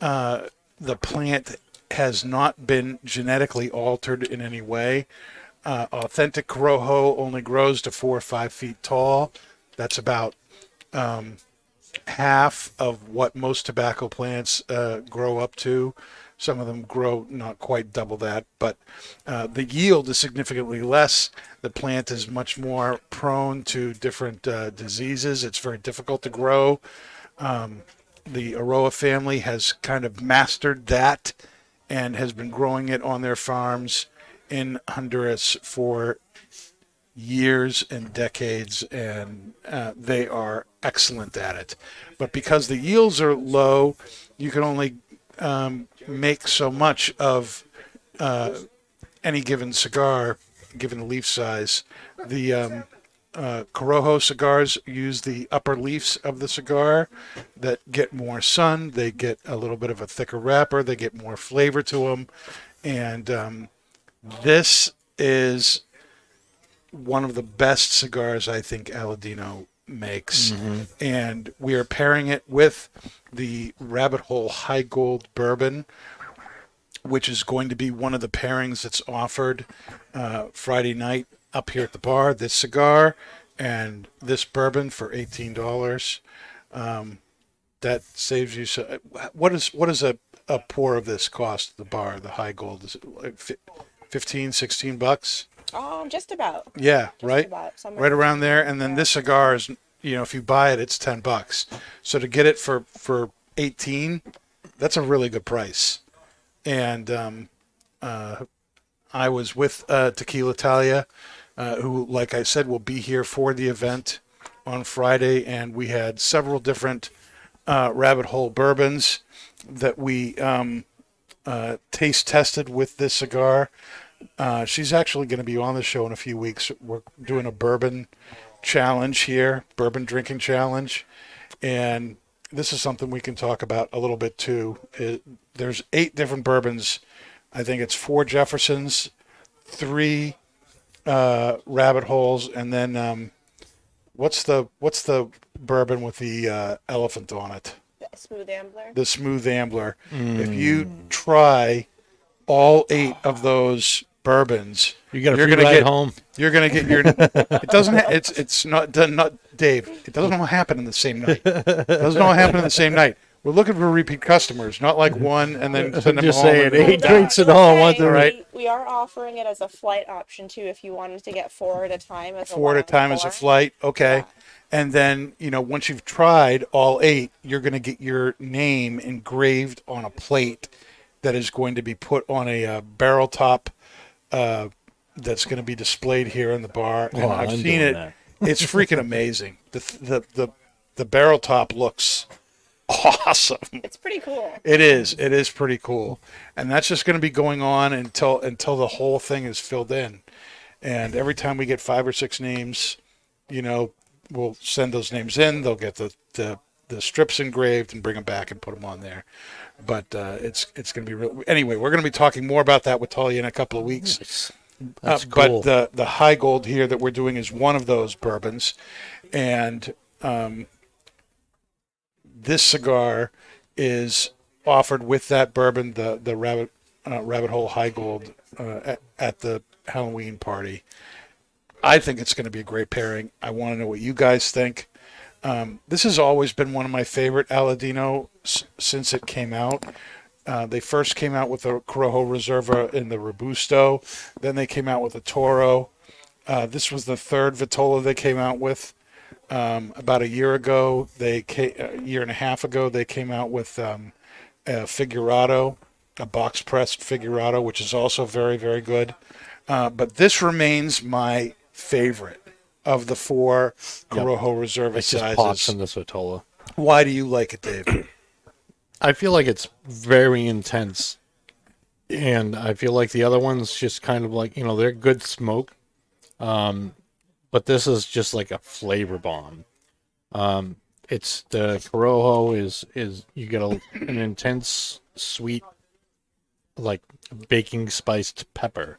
uh, the plant has not been genetically altered in any way. Uh, authentic Corojo only grows to four or five feet tall. That's about um, half of what most tobacco plants uh, grow up to. Some of them grow not quite double that, but uh, the yield is significantly less. The plant is much more prone to different uh, diseases. It's very difficult to grow. Um, the Eiroa family has kind of mastered that and has been growing it on their farms in Honduras for years and decades, and uh, they are excellent at it. But because the yields are low, you can only um, make so much of uh, any given cigar, given the leaf size. The um, uh, Corojo cigars use the upper leaves of the cigar that get more sun. They get a little bit of a thicker wrapper. They get more flavor to them. And um, this is one of the best cigars I think Aladino makes. And we are pairing it with the Rabbit Hole Heigold Bourbon, which is going to be one of the pairings that's offered uh, Friday night up here at the bar. This cigar and this bourbon for eighteen dollars. Um, that saves you. So, what is what is a, a pour of this cost the bar? The Heigold is it like 15, 16 bucks? Um, just about. Yeah, right. about, right around there. And then this cigar is, you know, if you buy it, it's ten bucks. So to get it for for eighteen, that's a really good price. And um, uh, I was with uh, Tequila Talia, uh, who, like I said, will be here for the event on Friday, and we had several different uh, rabbit hole bourbons that we um, uh, taste tested with this cigar. Uh, she's actually going to be on the show in a few weeks. We're doing a bourbon challenge here, bourbon drinking challenge, and this is something we can talk about a little bit too. It, there's eight different bourbons. I think it's four Jeffersons, three uh, rabbit holes, and then um, what's the what's the bourbon with the uh, elephant on it? The Smooth Ambler. the smooth ambler. If you try all eight of those bourbons, You got a you're gonna get home. You're gonna get your. it doesn't. Ha- it's it's not done. Not Dave. It doesn't all happen in the same night. It doesn't all happen in the same night. We're looking for repeat customers, not like one and then send them Just home. saying, and then eight die. drinks at home. What Hey, the right. We, we are offering it as a flight option too, if you wanted to get four at a time. As Four at a time as a flight. Okay. Yeah. And then you know once you've tried all eight, you're gonna get your name engraved on a plate that is going to be put on a uh, barrel top. Uh, that's going to be displayed here in the bar, and Oh, I've I'm seen it. It's freaking amazing. The the the the barrel top looks awesome. It's pretty cool. It is. It is pretty cool, and that's just going to be going on until until the whole thing is filled in. And every time we get five or six names, you know, we'll send those names in. They'll get the the, the strips engraved and bring them back and put them on there. But uh, it's it's going to be real. Anyway, we're going to be talking more about that with Talia in a couple of weeks. That's Uh, cool. But the the Heigold here that we're doing is one of those bourbons, and um, this cigar is offered with that bourbon, the the rabbit uh, rabbit hole Heigold uh, at, at the Halloween party. I think it's going to be a great pairing. I want to know what you guys think. Um, this has always been one of my favorite Aladino s- since it came out. Uh, they first came out with the Corojo Reserva in the Robusto. Then they came out with the Toro. Uh, this was the third Vitola they came out with. Um, about a year ago, they ca- a year and a half ago, they came out with um, a Figurado, a box pressed Figurado, which is also very, very good. Uh, but this remains my favorite of the four Corojo Reserva It just pops sizes. in the Sotola. Why do you like it, Dave? I feel like it's very intense, and I feel like the other ones just kind of like you know they're good smoke, um, but this is just like a flavor bomb. Um, it's the Corojo is is you get a, an intense sweet, like baking spiced pepper,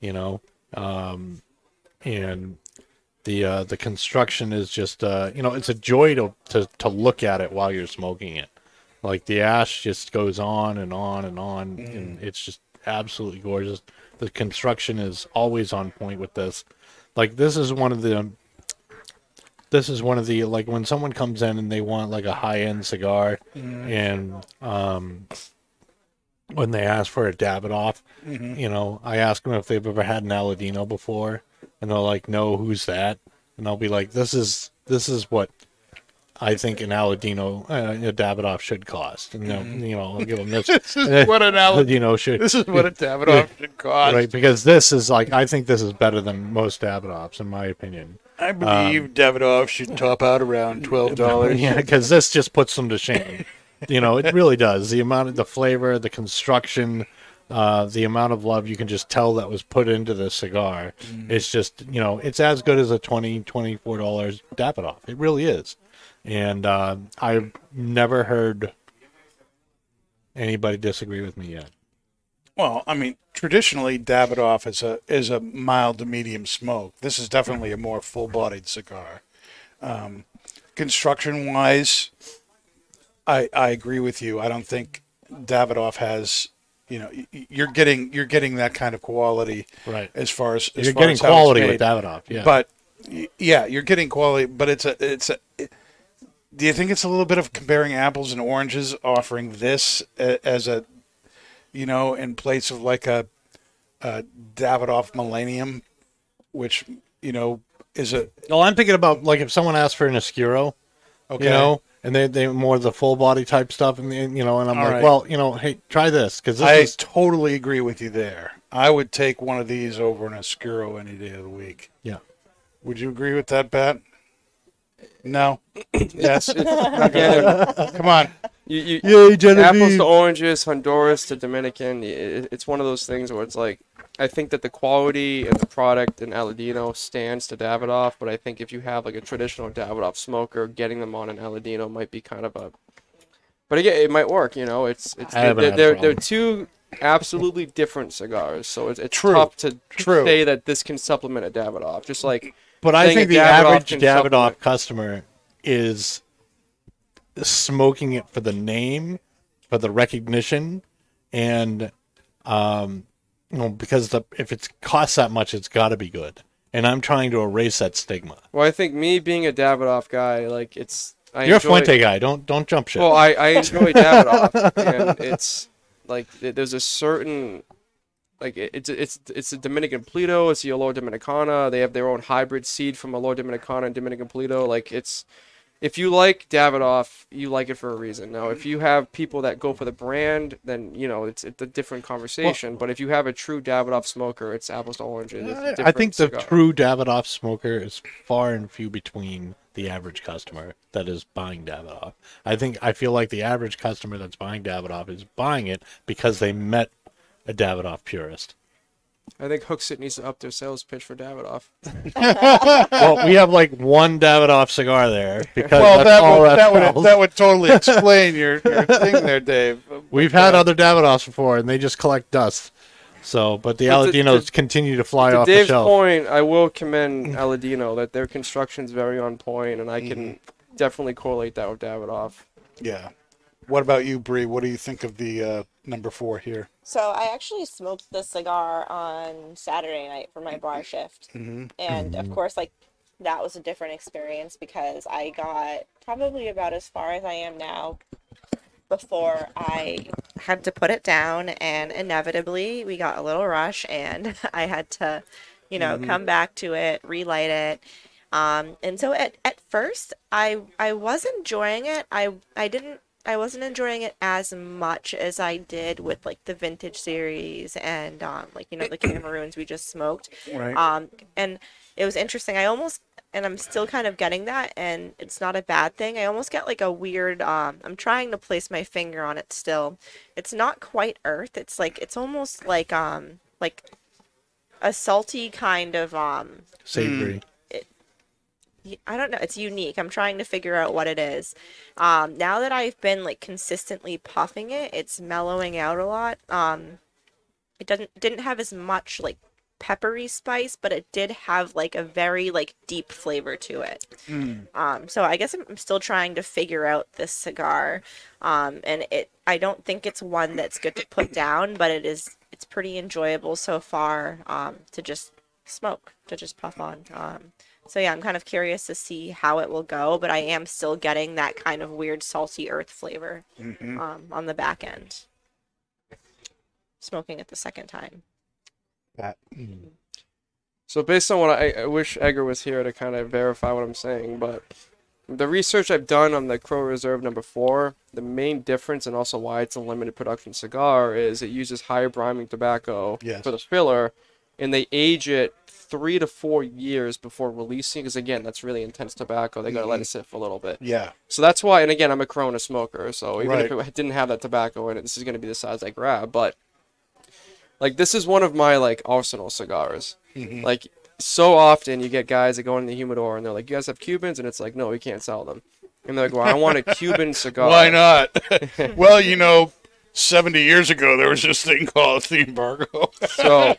you know, um, and the uh, the construction is just uh, you know it's a joy to, to to look at it while you're smoking it. Like the ash just goes on and on and on, and it's just absolutely gorgeous. The construction is always on point with this. Like this is one of the um, this is one of the like when someone comes in and they want like a high end cigar, mm-hmm. and um, when they ask for a Davidoff, mm-hmm. you know, I ask them if they've ever had an Aladino before, and they're like, "No, who's that?" And I'll be like, "This is this is what I think an Aladino, uh, a Davidoff should cost." And they'll, you know, I'll give them this. this is what an Al- you know should This is what a Davidoff should cost. right because this is like I think this is better than most Davidoffs in my opinion. I believe Davidoff should top out around twelve dollars. Yeah, because this just puts them to shame. you know, it really does. The amount of the flavor, the construction, uh, the amount of love you can just tell that was put into the cigar. It's just, you know, it's as good as a 20 24 dollars Davidoff. It really is. And uh, I've never heard anybody disagree with me yet. Well, I mean, traditionally Davidoff is a is a mild to medium smoke. This is definitely a more full bodied cigar. Um, construction wise, I I agree with you. I don't think Davidoff has. You know, you're getting you're getting that kind of quality Right. as far as as You're far getting as quality with Davidoff. Yeah. But yeah, you're getting quality, but it's a it's a. it- do you think it's a little bit of comparing apples and oranges, offering this as a, you know, in place of like a, a Davidoff Millennium, which you know is a well, I'm thinking about like if someone asked for an Oscuro, okay. you know, and they they more the full body type stuff, and you know, and I'm All like, right. well, you know, hey, try this because I is totally agree with you there. I would take one of these over an Oscuro any day of the week. yeah. Would you agree with that, Pat? No. yes. Again, Come on. you, you, Yay, apples to oranges, Honduras to Dominican. It, it's one of those things where it's like, I think that the quality and the product in Aladino stands to Davidoff, but I think if you have like a traditional Davidoff smoker, getting them on an Aladino might be kind of a. But again, it might work. You know, it's it's they're, haven't they're, they're two absolutely different cigars, so it's, it's True. tough to True. say that this can supplement a Davidoff. Just like But I think the average Davidoff customer is smoking it for the name, for the recognition, and Um, you know, because the if it costs that much, it's got to be good. And I'm trying to erase that stigma. Well, I think me being a Davidoff guy, like it's I You're enjoy, a Fuente guy. Don't don't jump ship. Well, I, I enjoy Davidoff, and it's like there's a certain like it's it's it's a Dominican Polito, it's the Olor Dominicana. They have their own hybrid seed from a Olor Dominicana and Dominican Polito. Like it's if you like Davidoff, you like it for a reason. Now, if you have people that go for the brand, then you know it's it's a different conversation. but if you have a true Davidoff smoker, it's apples to oranges. I- think the cigar. true Davidoff smoker is far and few between the average customer that is buying Davidoff. I think I feel like the average customer that's buying Davidoff is buying it because they met a Davidoff purist. I think Hooksett needs to up their sales pitch for Davidoff. well, we have like one Davidoff cigar there because Well, that's that all would, that, that, would, that would totally explain your, your thing there, Dave. We've But, had uh, other Davidoffs before, and they just collect dust. So, but the But the- Aladinos the- continue to fly to off Dave's the shelf. point, I will commend Aladino that their construction's very on point, and I can definitely correlate that with Davidoff. Yeah. What about you, Bree? What do you think of the uh, number four here? So I actually smoked the cigar on Saturday night for my bar shift, Mhm. and of course, like that was a different experience because I got probably about as far as I am now before I had to put it down, and inevitably we got a little rush, and I had to, you know, come back to it, relight it. Um, and so at, at first I I was enjoying it. I I didn't I wasn't enjoying it as much as I did with like the vintage series and um, like you know the Cameroons we just smoked. Right. Um, and it was interesting. I almost and I'm still kind of getting that, and it's not a bad thing. I almost get like a weird. Um, I'm trying to place my finger on it still. It's not quite earth. It's like it's almost like um like a salty kind of um Savory. I don't know. It's unique. I'm trying to figure out what it is. Um, now that I've been like consistently puffing it, it's mellowing out a lot. Um, it doesn't didn't have as much like peppery spice, but it did have like a very like deep flavor to it. Um, so I guess I'm, I'm still trying to figure out this cigar. Um, and it I don't think it's one that's good to put down, but it is it's pretty enjoyable so far. Um, to just smoke, to just puff on. Um, so yeah, I'm kind of curious to see how it will go, but I am still getting that kind of weird salty earth flavor mm-hmm. um, on the back end. Smoking it the second time. Pat. Hmm. Mm-hmm. So based on what I, I wish Edgar was here to kind of verify what I'm saying, but the research I've done on the Crow Reserve number four, the main difference and also why it's a limited production cigar is it uses higher priming tobacco Yes. for the filler, and they age it three to four years before releasing. Because again, that's really intense tobacco. They gotta let it sit for a little bit. Yeah. So that's why, and again, I'm a Corona smoker, so even if it didn't have that tobacco in it, this is gonna be the size I grab. But like, this is one of my like arsenal cigars. Mm-hmm. Like, so often you get guys that go in the humidor and they're like, "You guys have Cubans?" and it's like, "No, we can't sell them." And they're like, "Well, I want a Cuban cigar." Why not? well, you know, 70 years ago, there was this thing called the embargo. So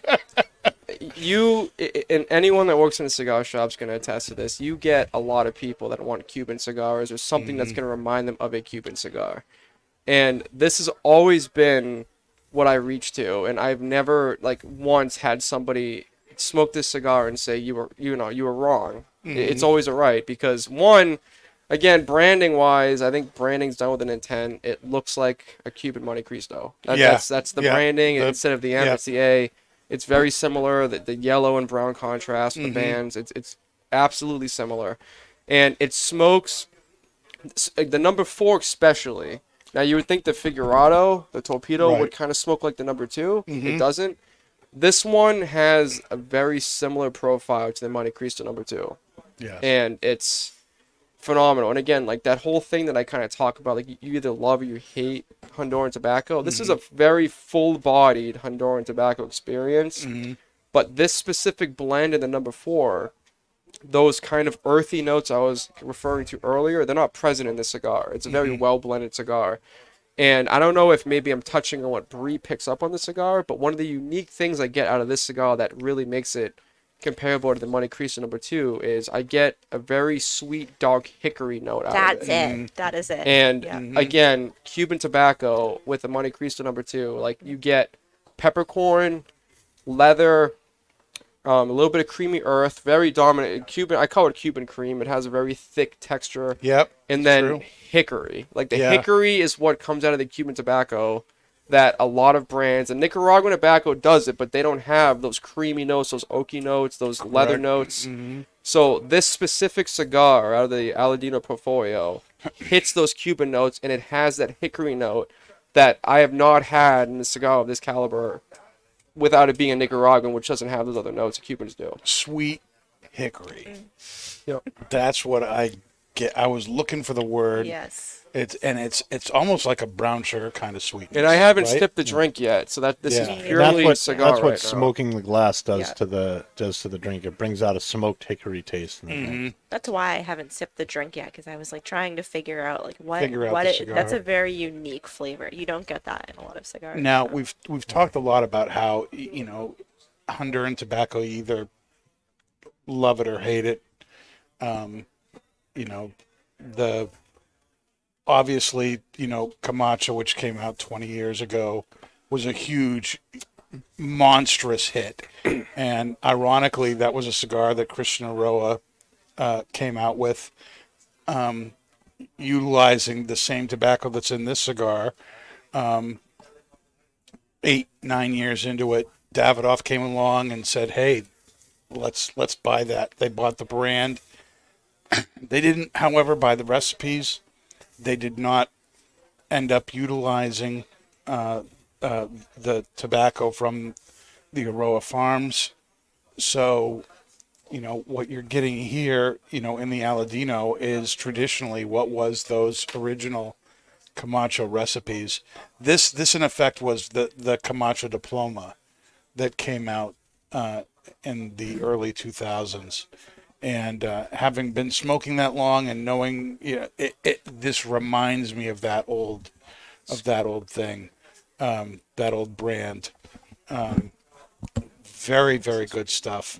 you and anyone that works in a cigar shop is going to attest to this. You get a lot of people that want Cuban cigars or something that's mm-hmm. going to remind them of a Cuban cigar. And this has always been what I reach to and I've never like once had somebody smoke this cigar and say you were you know you were wrong. I- mm-hmm. It's always a right because one again branding wise I think branding's done with an intent. It looks like a Cuban Montecristo. That, Yeah. That's that's the Yeah. branding The- instead of the M yeah. it's the A. It's very similar. The, the yellow and brown contrast, the mm-hmm. bands. It's it's absolutely similar, and it smokes. Uh, the number four especially. Now you would think the Figurado, the Torpedo, Right. would kind of smoke like the number 2 It mm-hmm. doesn't. This one has a very similar profile to the Montecristo number two Yeah. and it's phenomenal. And again, like that whole thing that I kind of talk about, like you either love or you hate Honduran tobacco. This is a mm-hmm. very full-bodied Honduran tobacco experience. Mm-hmm. But this specific blend in the number four, those kind of earthy notes I was referring to earlier, they're not present in this cigar. It's a very mm-hmm. well blended cigar. And I don't know if maybe I'm touching on what Bree picks up on the cigar, but one of the unique things I get out of this cigar that really makes it comparable to the Montecristo number two is I get a very sweet dark hickory note out That's of it. That's it. That is it. And Yeah. again, Cuban tobacco with the Montecristo number two, like you get peppercorn, leather, um, a little bit of creamy earth, very dominant. Cuban, I call it Cuban cream. It has a very thick texture. Yep. And then true. hickory. Like the Yeah. hickory is what comes out of the Cuban tobacco that a lot of brands and Nicaraguan tobacco does it, but they don't have those creamy notes, those oaky notes, those leather notes. Mm-hmm. So this specific cigar out of the Aladino portfolio hits those Cuban notes and it has that hickory note that I have not had in a cigar of this caliber without it being a Nicaraguan, which doesn't have those other notes that Cubans do. Sweet hickory. Yep. That's what I get. I was looking for the word. Yes. It's and it's it's almost like a brown sugar kind of sweetness. And I haven't right? sipped the drink yet, so that this Yeah. is And And purely that's what, cigar that's what right now. smoking the glass does Yeah. to the does to the drink. It brings out a smoked hickory taste. In the Mm-hmm. That's why I haven't sipped the drink yet because I was like trying to figure out like what out what it. That's a very unique flavor. You don't get that in a lot of cigars. Now so. we've we've talked a lot about how you know Honduran tobacco you either love it or hate it. Um, you know the obviously you know Camacho, which came out 20 years ago, was a huge, monstrous hit, and ironically, that was a cigar that Christian Eiroa uh, came out with, um, utilizing the same tobacco that's in this cigar. Eight nine years into it davidoff came along and said hey let's let's buy that. They bought the brand. They didn't however buy the recipes they did not end up utilizing uh, uh, the tobacco from the Eiroa farms so you know what you're getting here you know in the aladino is traditionally what was those original Camacho recipes. This this in effect was the the Camacho diploma that came out uh, in the early 2000s. And uh, having been smoking that long and knowing, you know, it, it this reminds me of that old of that old thing, um, that old brand. Um, very very good stuff,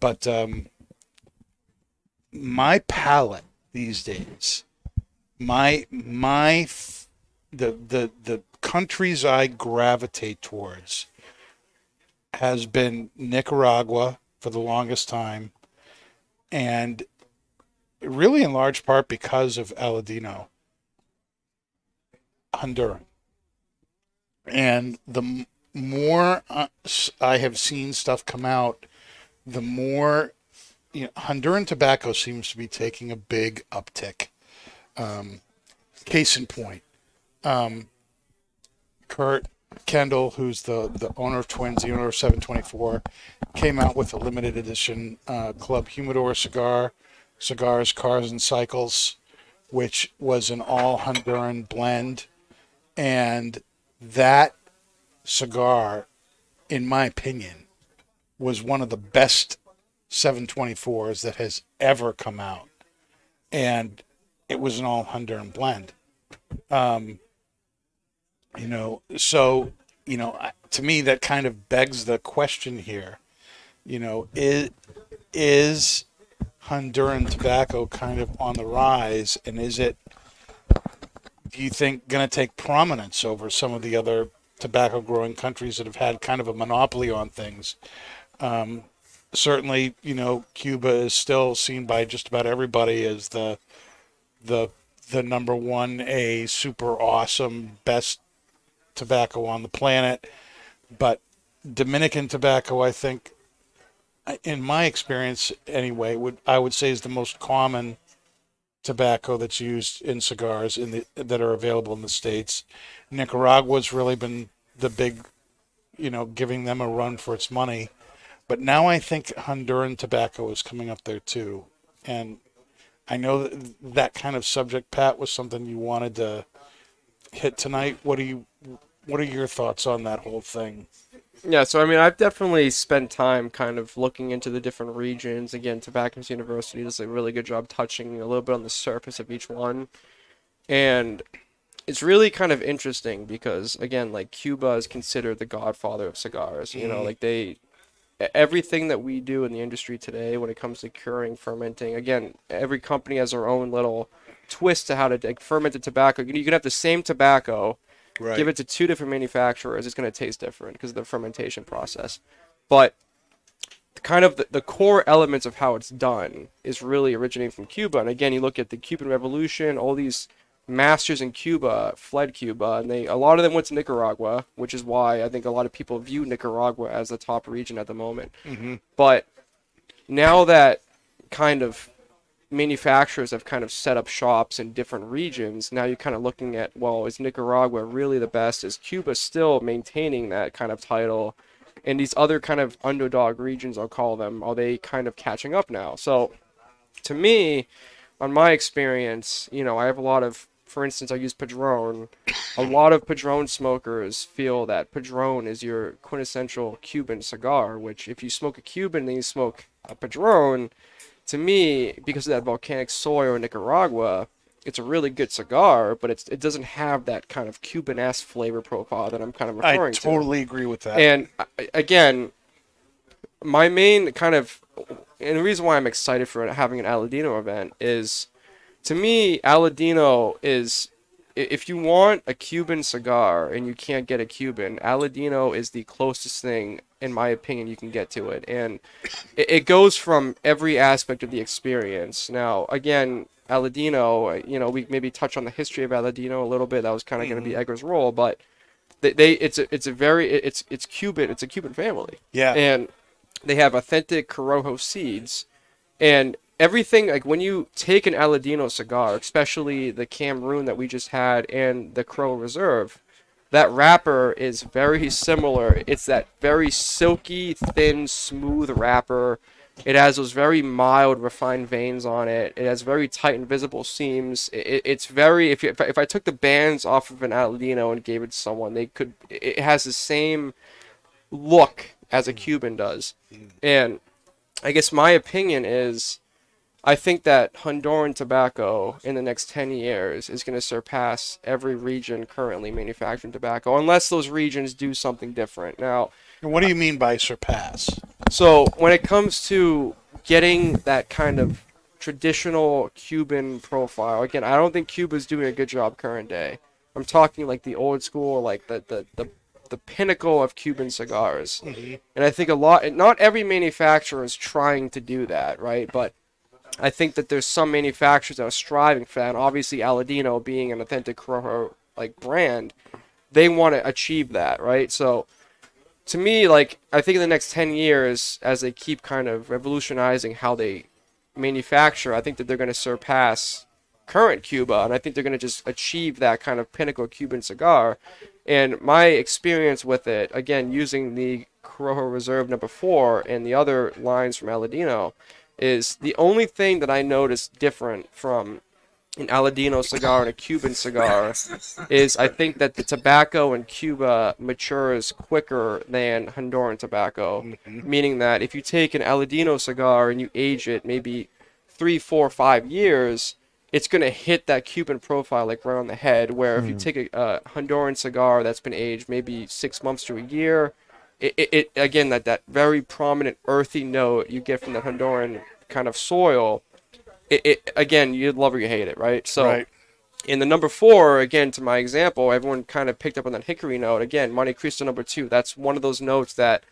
but um, my palate these days my my the the the countries I gravitate towards has been Nicaragua for the longest time, and really in large part because of Aladino, Honduran, and the more I have seen stuff come out, the more you know, Honduran tobacco seems to be taking a big uptick. Um, case in point, um, Kurt Kendall, who's the, the owner of Twins, the owner of 724, came out with a limited edition uh, Club Humidor cigar, cigars, cars, and cycles, which was an all Honduran blend. And that cigar, in my opinion, was one of the best 724s that has ever come out. And it was an all Honduran blend. Um, you know, so, you know, to me, that kind of begs the question here. You know, is, is Honduran tobacco kind of on the rise? And is it, do you think, going to take prominence over some of the other tobacco growing countries that have had kind of a monopoly on things? Um, certainly, you know, Cuba is still seen by just about everybody as the the the number one a super awesome best tobacco on the planet but dominican tobacco i think in my experience anyway would i would say is the most common tobacco that's used in cigars in the that are available in the states. Nicaragua's really been the big you know giving them a run for its money. But now i think honduran tobacco is coming up there too. And I know that, that kind of subject, Pat, was something you wanted to hit tonight. What do you, what are your thoughts on that whole thing? Yeah, so I mean, I've definitely spent time kind of looking into the different regions. Again, Tobacconist University does a really good job touching a little bit on the surface of each one. And it's really kind of interesting because, again, like Cuba is considered the godfather of cigars. You know, like they, everything that we do in the industry today when it comes to curing, fermenting, again, every company has their own little twist to how to like, ferment the tobacco. You can have the same tobacco Right. Give it to two different manufacturers, it's going to taste different because of the fermentation process. But kind of the, the core elements of how it's done is really originating from Cuba. And again, you look at the Cuban Revolution, all these masters in Cuba fled Cuba, and they a lot of them went to Nicaragua, which is why I think a lot of people view Nicaragua as the top region at the moment. Mm-hmm. But now that kind of manufacturers have kind of set up shops in different regions, now you're kind of looking at, well, is Nicaragua really the best? Is Cuba still maintaining that kind of title? And these other kind of underdog regions, I'll call them, are they kind of catching up now? So to me, on my experience, you know, I have a lot of, for instance, I use Padron. A lot of Padron smokers feel that Padron is your quintessential Cuban cigar, which if you smoke a Cuban and you smoke a Padron, to me, because of that volcanic soil in Nicaragua, it's a really good cigar, but it's it doesn't have that kind of Cuban-esque flavor profile that I'm kind of I referring to. I totally agree with that. And uh, again, my main kind of and the reason why I'm excited for having an Aladino event is to me Aladino is if you want a Cuban cigar and you can't get a Cuban, Aladino is the closest thing in my opinion you can get to it. And it, it goes from every aspect of the experience. Now, again, Aladino, uh, you know, we maybe touch on the history of Aladino a little bit. That was kind of going to be mm-hmm. Edgar's role, but they, they it's a, it's a very it's it's Cuban it's a Cuban family. Yeah, and they have authentic Corojo seeds, and everything like when you take an Aladino cigar, especially the Cameroon that we just had and the Crow Reserve, that wrapper is very similar. It's that very silky, thin, smooth wrapper. It has those very mild, refined veins on it. It has very tight and visible seams. It, it's very if, you, if I, if I took the bands off of an Aladino and gave it to someone, they could. It has the same look as a hmm. Cuban does. Hmm. And I guess my opinion is I think that Honduran tobacco in the next 10 years is going to surpass every region currently manufacturing tobacco, unless those regions do something different. Now, what do you mean by surpass? so when it comes to getting that kind of traditional Cuban profile, again, I don't think Cuba's doing a good job current day. I'm talking like the old school, like the the the, the pinnacle of Cuban cigars. Mm-hmm. And I think a lot, not every manufacturer is trying to do that, right? But I think that there's some manufacturers that are striving for that. And obviously, Aladino being an authentic Corojo like brand, they want to achieve that, right? So to me, like I think in the next ten years, as they keep kind of revolutionizing how they manufacture, I think that they're going to surpass current Cuba, and I think they're going to just achieve that kind of pinnacle Cuban cigar. And my experience with it, again, using the Corojo Reserve Number Four and the other lines from Aladino, is the only thing that I noticed different from an Aladino cigar and a Cuban cigar is I think that the tobacco in Cuba matures quicker than Honduran tobacco. Mm-hmm. Meaning that if you take an Aladino cigar and you age it maybe three, four, five years, it's gonna hit that Cuban profile like right on the head. Where if you mm. take a, a Honduran cigar that's been aged maybe six months to a year, it, it, it again that that very prominent earthy note you get from the Honduran kind of soil. It, it again you love or you hate it, right? So Right. in the number four, again, to my example, everyone kind of picked up on that hickory note. Again, Montecristo number two, that's one of those notes that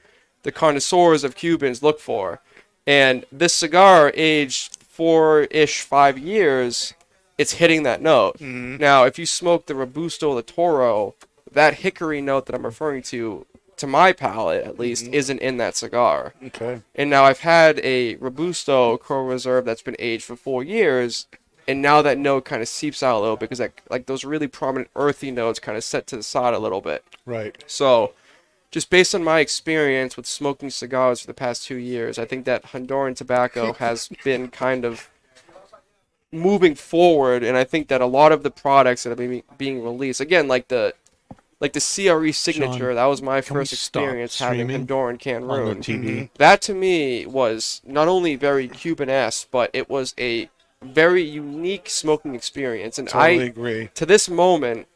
the connoisseurs of Cubans look for. And this cigar, aged four ish, five years, it's hitting that note. Mm-hmm. Now, if you smoke the Robusto, the Toro, that hickory note that I'm referring to, to my palate at least, mm-hmm. isn't in that cigar. Okay. And now I've had a Robusto Crow Reserve that's been aged for four years, and now that note kind of seeps out a little because that like those really prominent earthy notes kind of set to the side a little bit. Right. So, just based on my experience with smoking cigars for the past two years, I think that Honduran tobacco has been kind of moving forward, and I think that a lot of the products that are being being released, again, like the like the CLE Signature, Sean, that was my first experience having streaming Honduran on the Cameroon. TV. Mm-hmm. That to me was not only very Cuban-esque, but it was a very unique smoking experience, and Totally I agree. to this moment,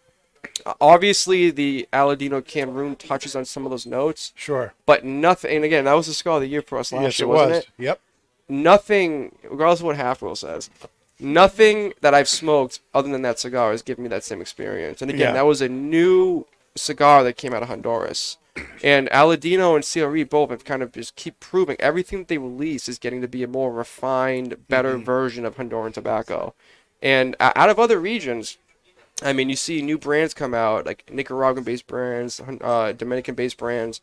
obviously the Aladino Cameroon touches on some of those notes, Sure. but nothing. And again, that was the Skull of the Year for us last yes, year, it wasn't was. it? Yep. Nothing, regardless of what Half Wheel says, nothing that I've smoked other than that cigar has given me that same experience. And again, Yeah. that was a new cigar that came out of Honduras. And Aladino and CLE both have kind of just keep proving everything that they release is getting to be a more refined, better version of Honduran tobacco. And out of other regions, I mean, you see new brands come out, like Nicaraguan-based brands, uh, Dominican-based brands.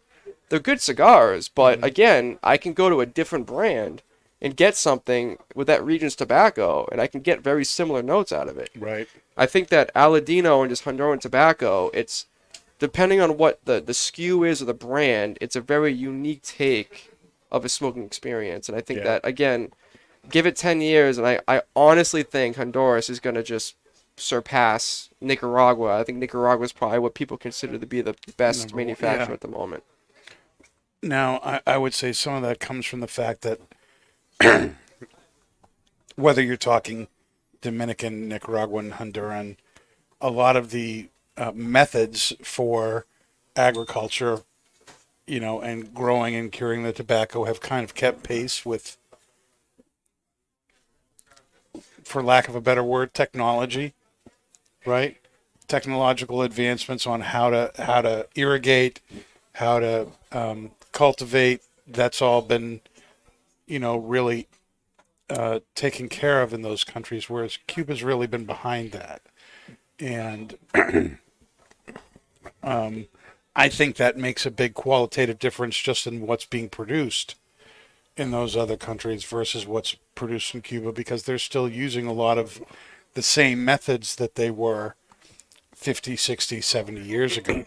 They're good cigars, but again, I can go to a different brand and get something with that region's tobacco, and I can get very similar notes out of it. Right. I think that Aladino and just Honduran tobacco, it's depending on what the, the SKU is or the brand, it's a very unique take of a smoking experience. And I think Yeah. that, again, give it 10 years, and I, I honestly think Honduras is going to just surpass Nicaragua. I think Nicaragua is probably what people consider to be the best Number manufacturer yeah. at the moment. Now, I, I would say some of that comes from the fact that whether you're talking Dominican, Nicaraguan, Honduran, a lot of the uh, methods for agriculture, you know, and growing and curing the tobacco have kind of kept pace with, for lack of a better word, technology, right? Technological advancements on how to how to irrigate, how to um, cultivate. That's all been, you know, really uh, taken care of in those countries, whereas Cuba's really been behind that. And um, I think that makes a big qualitative difference just in what's being produced in those other countries versus what's produced in Cuba because they're still using a lot of the same methods that they were 50, 60, 70 years ago.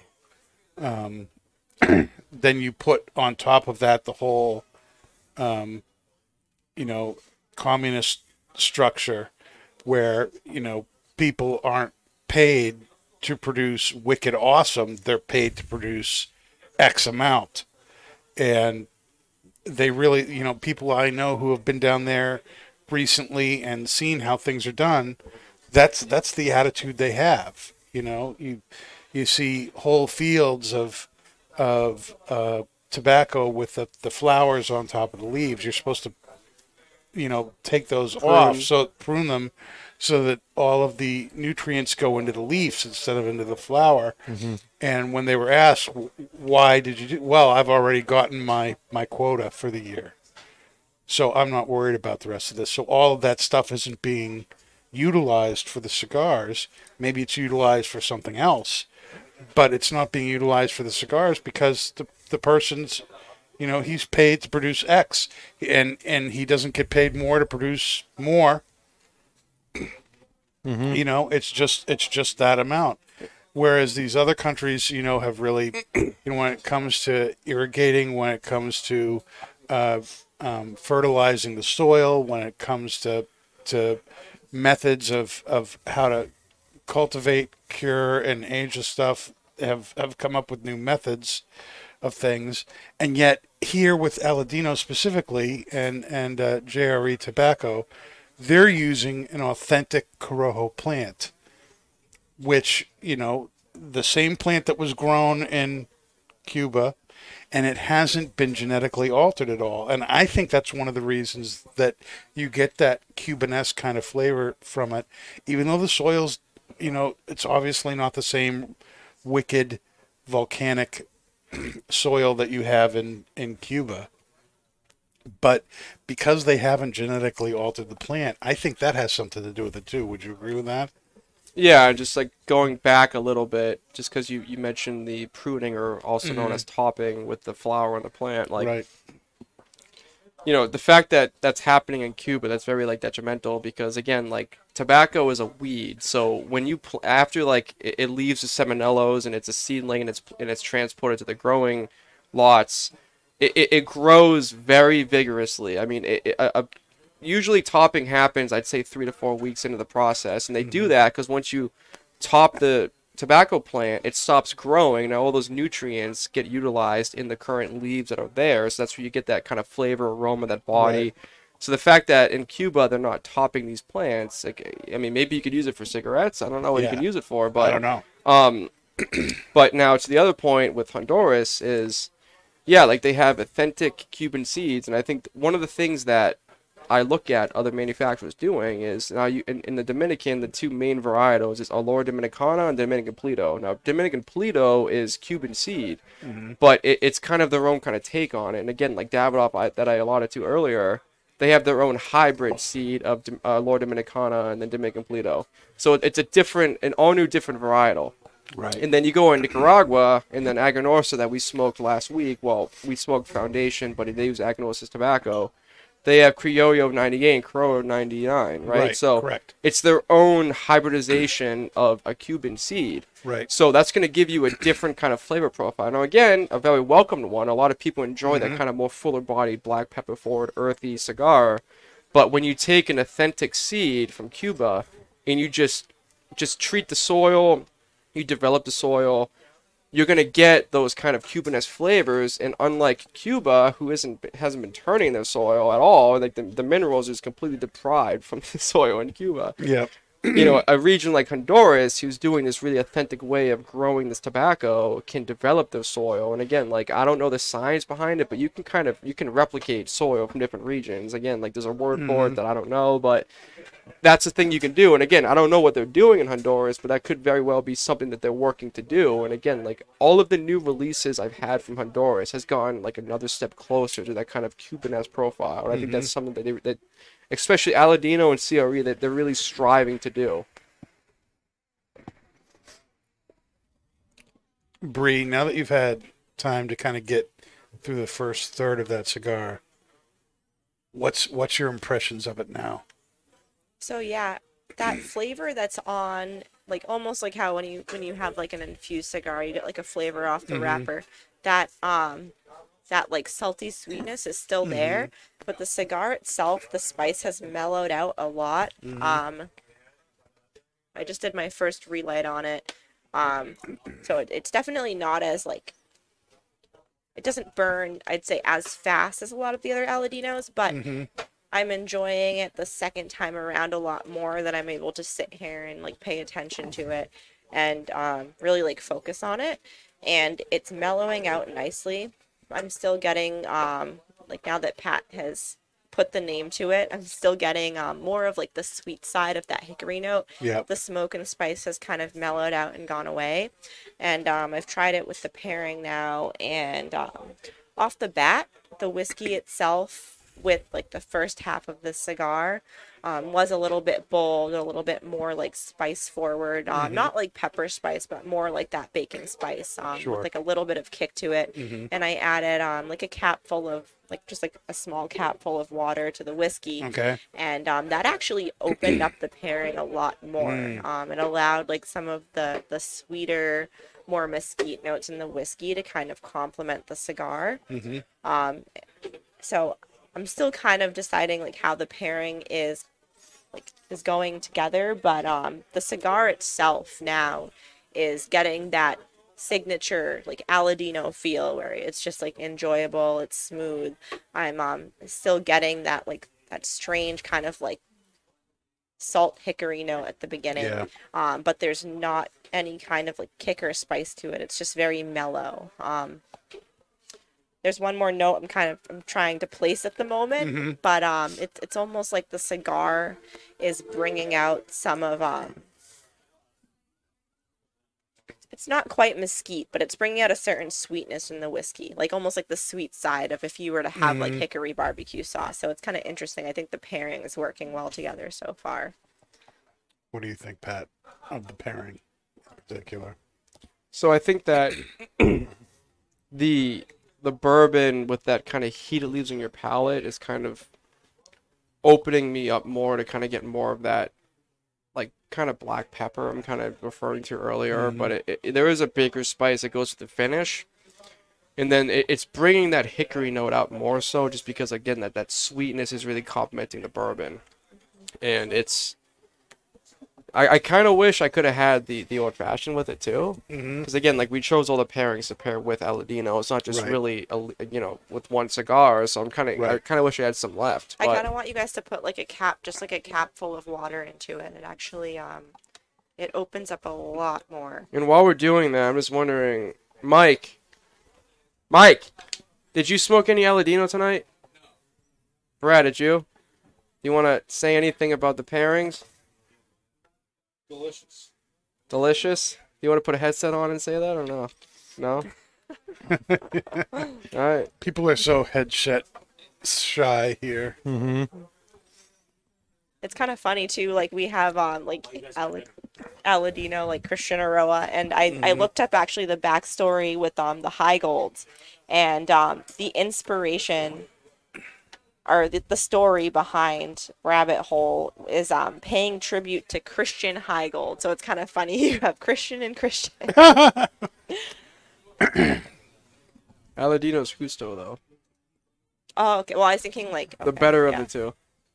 Um, then you put on top of that the whole, um, you know, communist structure where, you know, people aren't paid to produce wicked awesome. They're paid to produce X amount. And they really, you know, people I know who have been down there recently and seen how things are done, that's that's the attitude they have. You know, you you see whole fields of of uh, tobacco with the, the flowers on top of the leaves. You're supposed to, you know, take those off, so prune them, so that all of the nutrients go into the leaves instead of into the flower. Mm-hmm. And when they were asked, why did you do? Well, I've already gotten my my quota for the year, so I'm not worried about the rest of this. So all of that stuff isn't being utilized for the cigars. Maybe it's utilized for something else but it's not being utilized for the cigars because the the person's you know he's paid to produce X and and he doesn't get paid more to produce more. You know, it's just it's just that amount. Whereas these other countries, you know, have really, you know, when it comes to irrigating, when it comes to uh, um, fertilizing the soil, when it comes to to methods of, of how to cultivate, cure, and age the stuff have, have come up with new methods of things. And yet here with Aladino specifically and, and uh, JRE tobacco, they're using an authentic Corojo plant, which, you know, the same plant that was grown in Cuba, and it hasn't been genetically altered at all. And I think that's one of the reasons that you get that Cubanesque kind of flavor from it, even though the soil's, you know, it's obviously not the same wicked volcanic soil that you have in, in Cuba. But because they haven't genetically altered the plant, I think that has something to do with it too. Would you agree with that? Yeah, just like going back a little bit, just because you, you mentioned the pruning or also known mm-hmm. as topping with the flower on the plant, like right. you know the fact that that's happening in Cuba that's very like detrimental because again like tobacco is a weed so when you pl- after like it, it leaves the semilleros and it's a seedling and it's and it's transported to the growing lots it, it, it grows very vigorously I mean it, it, a, usually topping happens I'd say three to four weeks into the process and they do that because once you top the tobacco plant, it stops growing. Now all those nutrients get utilized in the current leaves that are there. So that's where you get that kind of flavor, aroma, that body. So the fact that in Cuba they're not topping these plants, like I mean, maybe you could use it for cigarettes. I don't know what Yeah. you can use it for, but I don't know. um, but now to the other point with Honduras is, yeah, like they have authentic Cuban seeds, and I think one of the things that I look at other manufacturers doing is now you in, in the Dominican the two main varietals is Olor Dominicana and Dominican Piloto. Now Dominican Piloto is Cuban seed, but it, it's kind of their own kind of take on it. And again, like Davidoff I, that I allotted to earlier, they have their own hybrid seed of uh, Olor Dominicana and then Dominican Piloto. So it- it's a different, an all new different varietal. Right. And then you go in Nicaragua, and then Aganorsa that we smoked last week. Well, we smoked Foundation, but they use Aganorsa's tobacco. They have Criollo 98 and Corojo 99, right? Right, so correct. it's their own hybridization of a Cuban seed. Right. So that's going to give you a different kind of flavor profile. Now, again, a very welcomed one. A lot of people enjoy Mm-hmm. that kind of more fuller bodied, black pepper forward, earthy cigar. But when you take an authentic seed from Cuba and you just just treat the soil, you develop the soil, you're gonna get those kind of Cubanesque flavors. And unlike Cuba, who isn't hasn't been turning their soil at all, like the, the minerals is completely deprived from the soil in Cuba Yep. You know, a region like Honduras, who's doing this really authentic way of growing this tobacco, can develop their soil. And again, like I don't know the science behind it, but you can kind of you can replicate soil from different regions. Again, like there's a word for it mm-hmm. that I don't know, but that's the thing you can do. And again, I don't know what they're doing in Honduras, but that could very well be something that they're working to do. And again, like all of the new releases I've had from Honduras has gone like another step closer to that kind of Cubanesque profile. And I think that's mm-hmm. something that they that especially Aladino and CRE that they're really striving to do. Bree, now that you've had time to kind of get through the first third of that cigar, what's what's your impressions of it now? So yeah, that flavor that's on like almost like how when you when you have like an infused cigar, you get like a flavor off the wrapper. That um that like salty sweetness is still there, but the cigar itself, the spice has mellowed out a lot. Um I just did my first relight on it. Um so it, it's definitely not as like it doesn't burn, I'd say, as fast as a lot of the other Aladinos, but I'm enjoying it the second time around a lot more that I'm able to sit here and like pay attention to it and um, really like focus on it. And it's mellowing out nicely. I'm still getting um, like now that Pat has put the name to it, I'm still getting um, more of like the sweet side of that hickory note. Yeah. The smoke and spice has kind of mellowed out and gone away. And um, I've tried it with the pairing now, and um, off the bat, the whiskey itself with like the first half of the cigar um, was a little bit bold, a little bit more like spice forward, um, not like pepper spice, but more like that baking spice, um, Sure. with like a little bit of kick to it. And I added um, like a cap full of like just like a small cap full of water to the whiskey Okay. and um, that actually opened up the pairing a lot more. Um, it allowed like some of the the sweeter, more mesquite notes in the whiskey to kind of complement the cigar. Um, so I'm still kind of deciding like how the pairing is like is going together, but um, the cigar itself now is getting that signature like Aladino feel where it's just like enjoyable, it's smooth. I'm um still getting that like that strange kind of like salt hickory note at the beginning. Yeah. Um, but there's not any kind of like kick or spice to it. It's just very mellow. Um, there's one more note I'm kind of I'm trying to place at the moment, but um, it's it's almost like the cigar is bringing out some of um. It's not quite mesquite, but it's bringing out a certain sweetness in the whiskey, like almost like the sweet side of if you were to have like hickory barbecue sauce. So it's kind of interesting. I think the pairing is working well together so far. What do you think, Pat, of the pairing in particular? So I think that the the bourbon with that kind of heat it leaves in your palate is kind of opening me up more to kind of get more of that like kind of black pepper I'm kind of referring to earlier, mm-hmm. but it, it, there is a baker's spice that goes with the finish. And then it, it's bringing that hickory note out more so just because again that that sweetness is really complementing the bourbon. And it's I, I kind of wish I could have had the, the old fashioned with it too, because again, like we chose all the pairings to pair with Aladino. It's not just Right. really, a, you know, with one cigar. So I'm kind of, I kind of wish I had some left. I kind of want you guys to put like a cap, just like a cap full of water into it. It actually, um, it opens up a lot more. And while we're doing that, I'm just wondering, Mike, Mike, did you smoke any Aladino tonight? Brad, did you? Do you want to say anything about the pairings? Delicious. Delicious. You want to put a headset on and say that or no? No. All right. People are so headset shy here. Mm-hmm. It's kind of funny too. Like we have um like Al- Aladino, like Christian Eiroa, and I I looked up actually the backstory with um the Heigolds, and um the inspiration or the, the story behind Rabbit Hole is um paying tribute to Christian Heigold. So it's kind of funny you have Christian and Christian. Aladino's Justo though. oh, okay. Well, I was thinking like The okay, better yeah. of the two.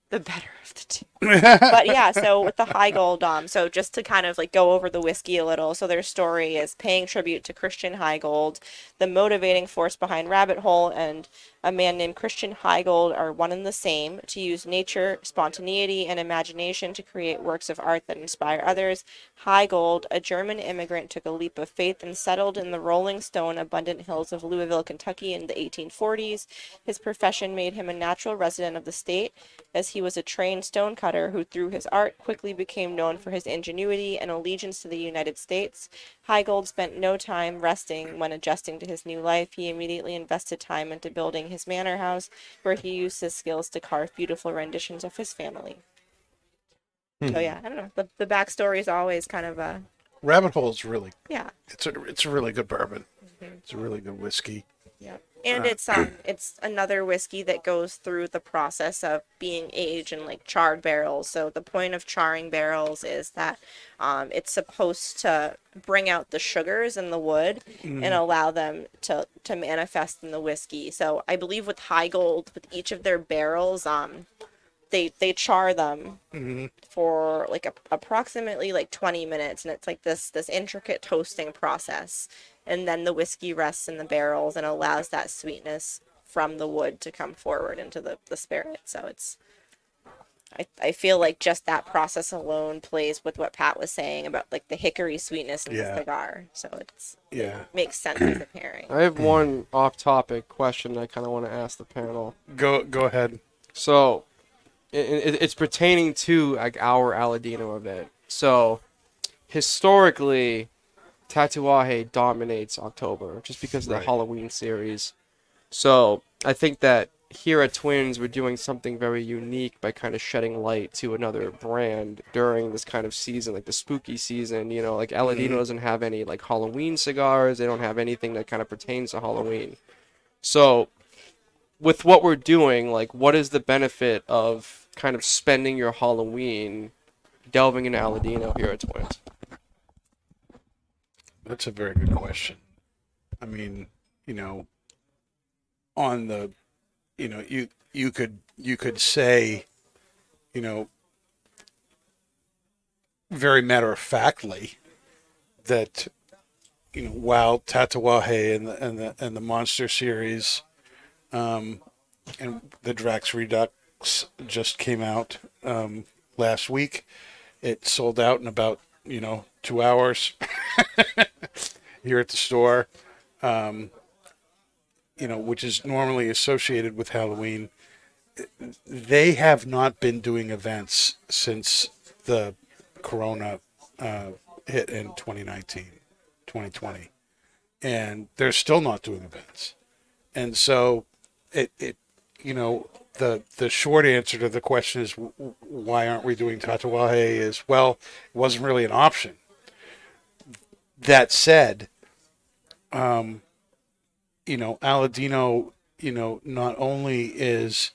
the better of the two. But yeah, so with the Heigold, um, so just to kind of like go over the whiskey a little, so their story is paying tribute to Christian Heigold, the motivating force behind Rabbit Hole, and a man named Christian Heigold are one and the same. To use nature, spontaneity, and imagination to create works of art that inspire others, Heigold, a German immigrant, took a leap of faith and settled in the rolling stone abundant hills of Louisville, Kentucky in the 1840s. His profession made him a natural resident of the state, as he was a trained stonecutter who, through his art, quickly became known for his ingenuity and allegiance to the United States. Heigold spent no time resting when adjusting to his new life. He immediately invested time into building his manor house, where he used his skills to carve beautiful renditions of his family. So hmm. yeah, I don't know. The the backstory is always kind of a Rabbit Hole is really yeah. it's a it's a really good bourbon. Mm-hmm. It's a really good whiskey. Yeah. And it's um it's another whiskey that goes through the process of being aged in like charred barrels. So the point of charring barrels is that um it's supposed to bring out the sugars in the wood and allow them to to manifest in the whiskey. So I believe with Heigold with each of their barrels um they they char them for like a, approximately like 20 minutes and it's like this this intricate toasting process and then the whiskey rests in the barrels and allows that sweetness from the wood to come forward into the, the spirit so it's I, I feel like just that process alone plays with what Pat was saying about like the hickory sweetness in Yeah. the cigar. So it's Yeah. makes sense as a pairing. I have one off-topic question I kind of want to ask the panel. Go go ahead. So, it, it, it's pertaining to like our Aladino event. So, historically, Tatuaje dominates October just because of the Right. Halloween series. So, I think that here at Twins, we're doing something very unique by kind of shedding light to another brand during this kind of season, like the spooky season. You know, like Aladino mm-hmm. doesn't have any like Halloween cigars. They don't have anything that kind of pertains to Halloween. So, with what we're doing, like, what is the benefit of kind of spending your Halloween delving into Aladino here at Twins? That's a very good question. I mean, you know, on the, you know, you you could you could say, you know, very matter of factly, that, you know, while Tatuaje and the and the and the Monster series, um, and the Drax Redux just came out um, last week, it sold out in about you know two hours here at the store, um, you know, which is normally associated with Halloween. They have not been doing events since the Corona uh, hit in 2019, 2020, and they're still not doing events. And so, it, it you know, the the short answer to the question is why aren't we doing Tatuaje? Is well, it wasn't really an option. That said, um, you know, Aladino, you know, not only is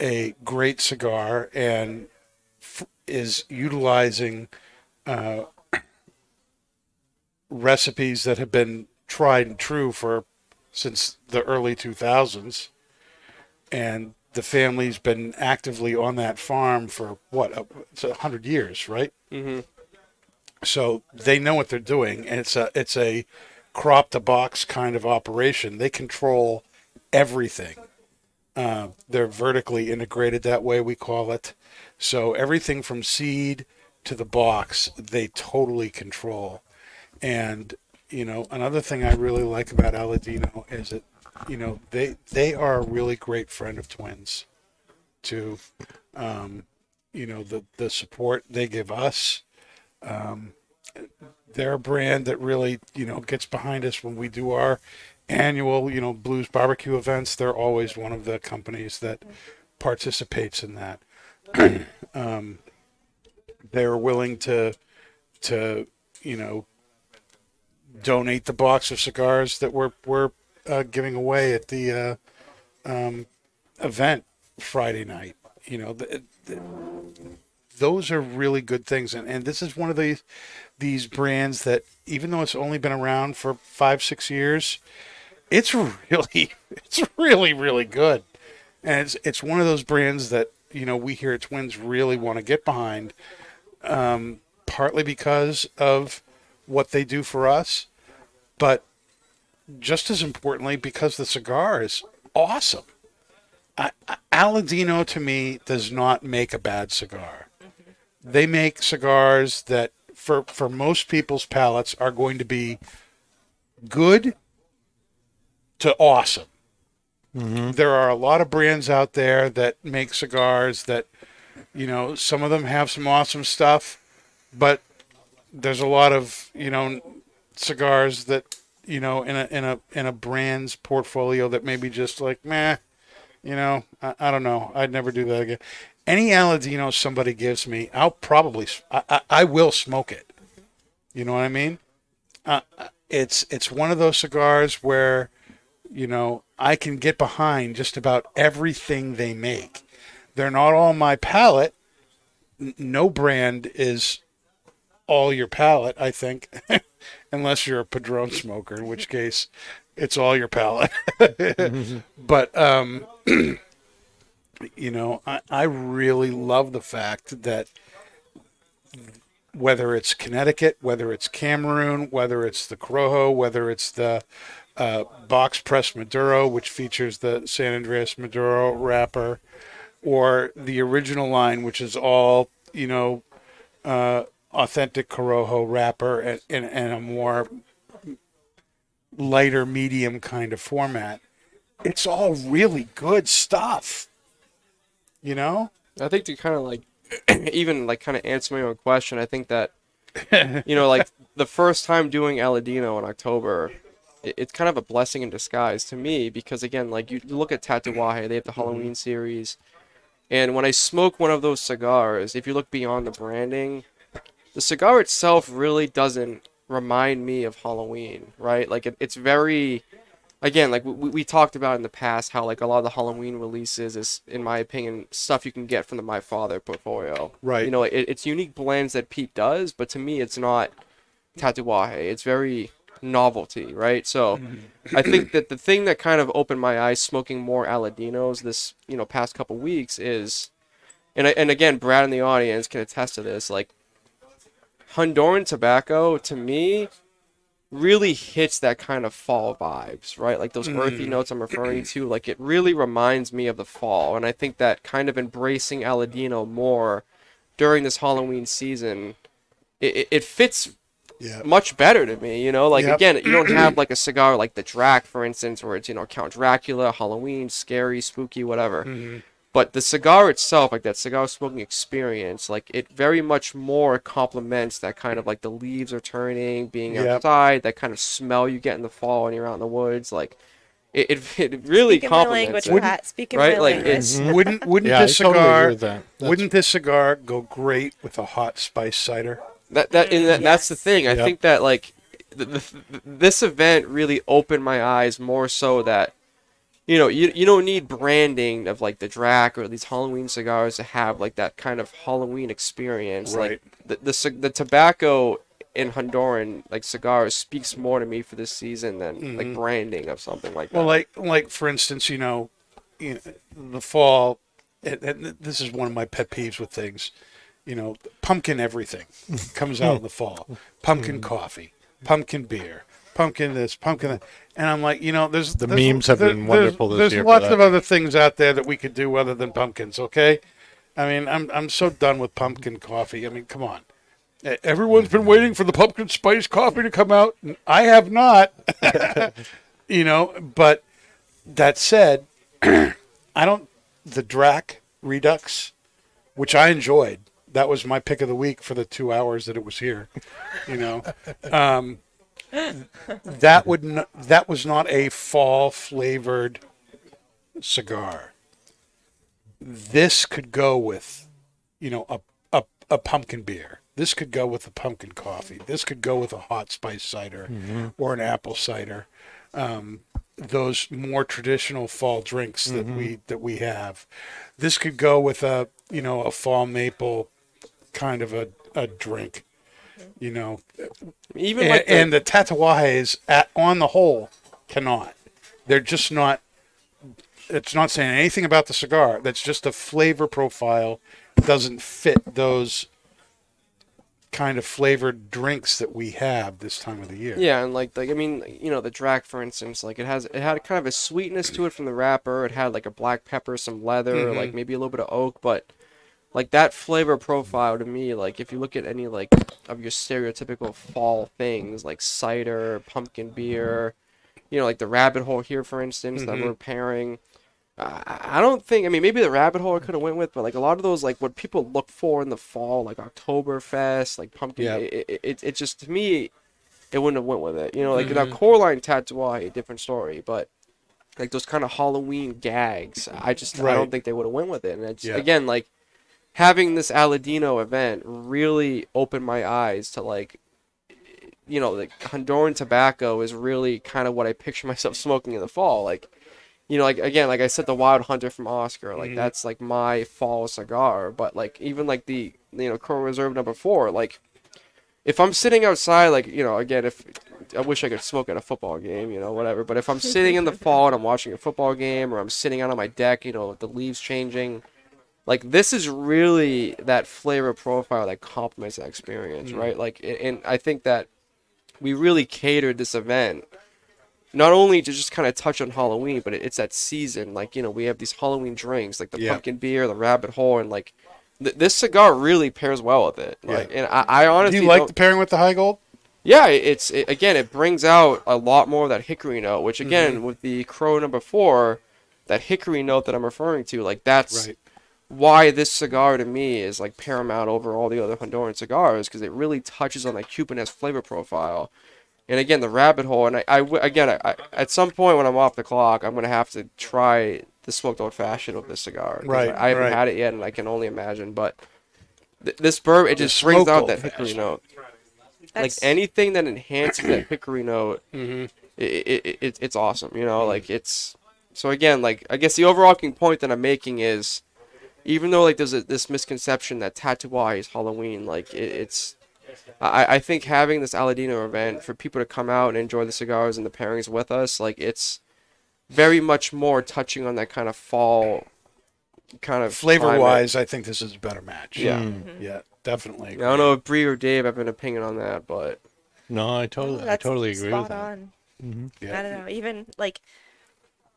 a great cigar and f- is utilizing uh, recipes that have been tried and true for since the early 2000s and the family's been actively on that farm for what it's hundred years right Mm-hmm. So they know what they're doing and it's a it's a crop to box kind of operation. They control everything. Uh, they're vertically integrated that way we call it. So everything from seed to the box they totally control. And you know another thing i really like about aladino is that you know they they are a really great friend of twins to, um, you know, the the support they give us. Um, they're a brand that really, you know, gets behind us when we do our annual, you know, blues barbecue events. They're always one of the companies that participates in that. um, they're willing to to you know donate the box of cigars that we're we're uh, giving away at the uh, um, event Friday night. You know, the, the, those are really good things, and, and this is one of these these brands that even though it's only been around for five six years, it's really it's really really good, and it's it's one of those brands that you know we here at Twins really want to get behind, um, partly because of what they do for us, but just as importantly because the cigar is awesome. I, I- Aladino to me does not make a bad cigar. They make cigars that for for most people's palates are going to be good to awesome. Mm-hmm. There are a lot of brands out there that make cigars that you know, some of them have some awesome stuff, but there's a lot of, you know, cigars that, you know, in a in a in a brand's portfolio that maybe just like, meh, you know, I, I don't know. I'd never do that again. Any Aladino somebody gives me, I'll probably, I, I will smoke it. You know what I mean? Uh, it's it's one of those cigars where, you know, I can get behind just about everything they make. They're not all my palate. No brand is all your palate, I think, unless you're a Padron smoker, in which case it's all your palate. but um, you know, I, I really love the fact that whether it's Connecticut, whether it's Cameroon, whether it's the Corojo, whether it's the uh, box press Maduro, which features the San Andreas Maduro wrapper, or the original line, which is all you know, uh, authentic Corojo wrapper and, and, and a more lighter medium kind of format. It's all really good stuff. You know? I think to kind of like even like kind of answer my own question, I think that you know like the first time doing Aladino in October, it, it's kind of a blessing in disguise to me because again, like you look at Tatuaje, they have the Halloween mm-hmm. series, and when I smoke one of those cigars, if you look beyond the branding, the cigar itself really doesn't remind me of Halloween, right? Like it, it's very again, like we, we talked about in the past, how like a lot of the Halloween releases is, in my opinion, stuff you can get from the My Father portfolio. Right. You know, it, it's unique blends that Pete does, but to me, it's not tatuaje. It's very novelty, right? So, I think that the thing that kind of opened my eyes smoking more Aladinos this you know past couple weeks is, and I- and again, Brad in the audience can attest to this, like. Honduran tobacco to me really hits that kind of fall vibes, right? Like those earthy notes I'm referring to, like it really reminds me of the fall. And I think that kind of embracing Aladino more during this Halloween season, it, it, it fits Yeah. much better to me, you know? Like Yep. again, you don't have like a cigar like the Drac, for instance, where it's, you know, Count Dracula, Halloween, scary, spooky, whatever. Mm-hmm. But the cigar itself, like that cigar smoking experience, like it very much more complements that kind of like the leaves are turning, being Yep. outside, that kind of smell you get in the fall when you're out in the woods. Like it, it, it really Speaking complements language, it. Pat. Speaking right? my Like, language. it's- Wouldn't wouldn't Yeah, this totally cigar agree with that. Wouldn't this cigar go great with a hot spice cider? That that and that, that's the thing. I Yep. think that like the, the, this event really opened my eyes more so that you know you you don't need branding of like the Drac or these Halloween cigars to have like that kind of Halloween experience. Right. Like the the the tobacco in Honduran like cigars speaks more to me for this season than like mm-hmm. branding of something like that. Well, like like for instance, you know, you know the fall. And, and this is one of my pet peeves with things. You know, pumpkin everything comes out in the fall. Pumpkin mm. coffee, pumpkin beer, pumpkin this, pumpkin that. And I'm like, you know, there's The there's- memes have there- been wonderful this there's, year There's lots of other things out there that we could do other than pumpkins. Okay, I mean, I'm I'm so done with pumpkin coffee. I mean, come on. Everyone's been waiting for the pumpkin spice coffee to come out. And I have not. you know, but that said, I don't. The Drac Redux, which I enjoyed. That was my pick of the week for the two hours that it was here. You know, um, that would n- that was not a fall flavored cigar. This could go with, you know, a, a a pumpkin beer. This could go with a pumpkin coffee. This could go with a hot spice cider or an apple cider. Um, those more traditional fall drinks that we that we have. This could go with a you know a fall maple kind of a, a drink. Mm-hmm. You know, Even and, like the, and the Tatuajes at on the whole cannot. They're just not. It's not saying anything about the cigar. That's just a flavor profile. Doesn't fit those kind of flavored drinks that we have this time of the year. Yeah, and like like I mean, you know, the Drac for instance, like it has it had kind of a sweetness to it from the wrapper. It had like a black pepper, some leather, mm-hmm. like maybe a little bit of oak, but like that flavor profile to me, like if you look at any like of your stereotypical fall things like cider, pumpkin beer, you know, like the rabbit hole here for instance that mm-hmm. we're pairing. I I don't think. I mean, maybe the rabbit hole I could have went with, but like a lot of those, like what people look for in the fall, like Oktoberfest, like pumpkin. Yeah. It, it, it, it just to me, it wouldn't have went with it. You know, like now mm-hmm. Coraline Tatuaje, different story, but like those kind of Halloween gags, I just I Right. don't think they would have went with it. And it's Yeah. again like having this Aladino event really opened my eyes to like. You know, like Honduran tobacco is really kind of what I picture myself smoking in the fall. Like, you know, like again, like I said, the Wild Hunter from Oscar, like mm-hmm. that's like my fall cigar. But like even like the you know Coral Reserve number four, like if I'm sitting outside, like you know, again, if I wish I could smoke at a football game, you know, whatever. But if I'm sitting in the fall and I'm watching a football game, or I'm sitting out on my deck, you know, with the leaves changing, like this is really that flavor profile that complements that experience, right? Like, and I think that we really catered this event not only to just kind of touch on Halloween, but it's that season. Like you know, we have these Halloween drinks, like the Yeah. pumpkin beer, the rabbit hole, and like th- this cigar really pairs well with it. Like, and I, I Do honestly you like the pairing with the Heigold? yeah, it's it, again, it brings out a lot more of that hickory note, which again, Mm-hmm. with the crow number four, that hickory note that I'm referring to, like that's Right. Why this cigar to me is like paramount over all the other Honduran cigars because it really touches on that Cubanese flavor profile. And again, the rabbit hole, and I again, I, I, at some point when I'm off the clock, I'm gonna have to try the smoked old fashioned with this cigar. Right, I, I haven't right. had it yet, and I can only imagine. But th- this bourbon, it just brings out that hickory fashioned. note like anything that enhances that hickory note Mm-hmm. it, it, it, it's awesome you know like it's so again like i guess the overarching point that i'm making is even though like there's a, this misconception that Tatuaje is halloween like it, it's I, I think having this aladino event for people to come out and enjoy the cigars and the pairings with us like it's very much more touching on that kind of fall kind of Flavor climate. wise, I think this is a better match. yeah Mm-hmm. Yeah, definitely. i don't know if Bree or dave have an opinion on that but No, I totally, I totally agree with spot that. on. Yeah. I don't know. Even like,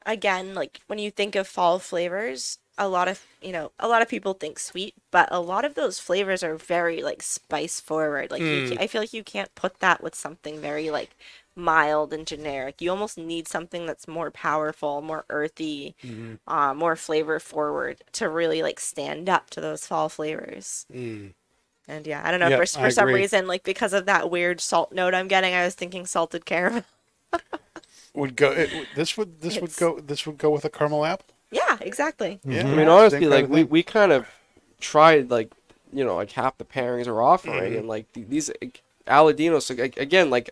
again, like when you think of fall flavors, a lot of you know, a lot of people think sweet, but a lot of those flavors are very like spice forward. Like you, hmm. I feel like you can't put that with something very like mild and generic. You almost need something that's more powerful, more earthy, mm-hmm. uh, more flavor forward to really like stand up to those fall flavors. Hmm. And yeah, I don't know. Yeah, for for some agree. reason, like because of that weird salt note I'm getting, I was thinking salted caramel. Would go. It, this would this would go. This would go with a caramel apple. Yeah, exactly. Yeah. I mean, honestly, like we, we kind of tried like you know like half the pairings are offering, and like these like, Aladinos like, again like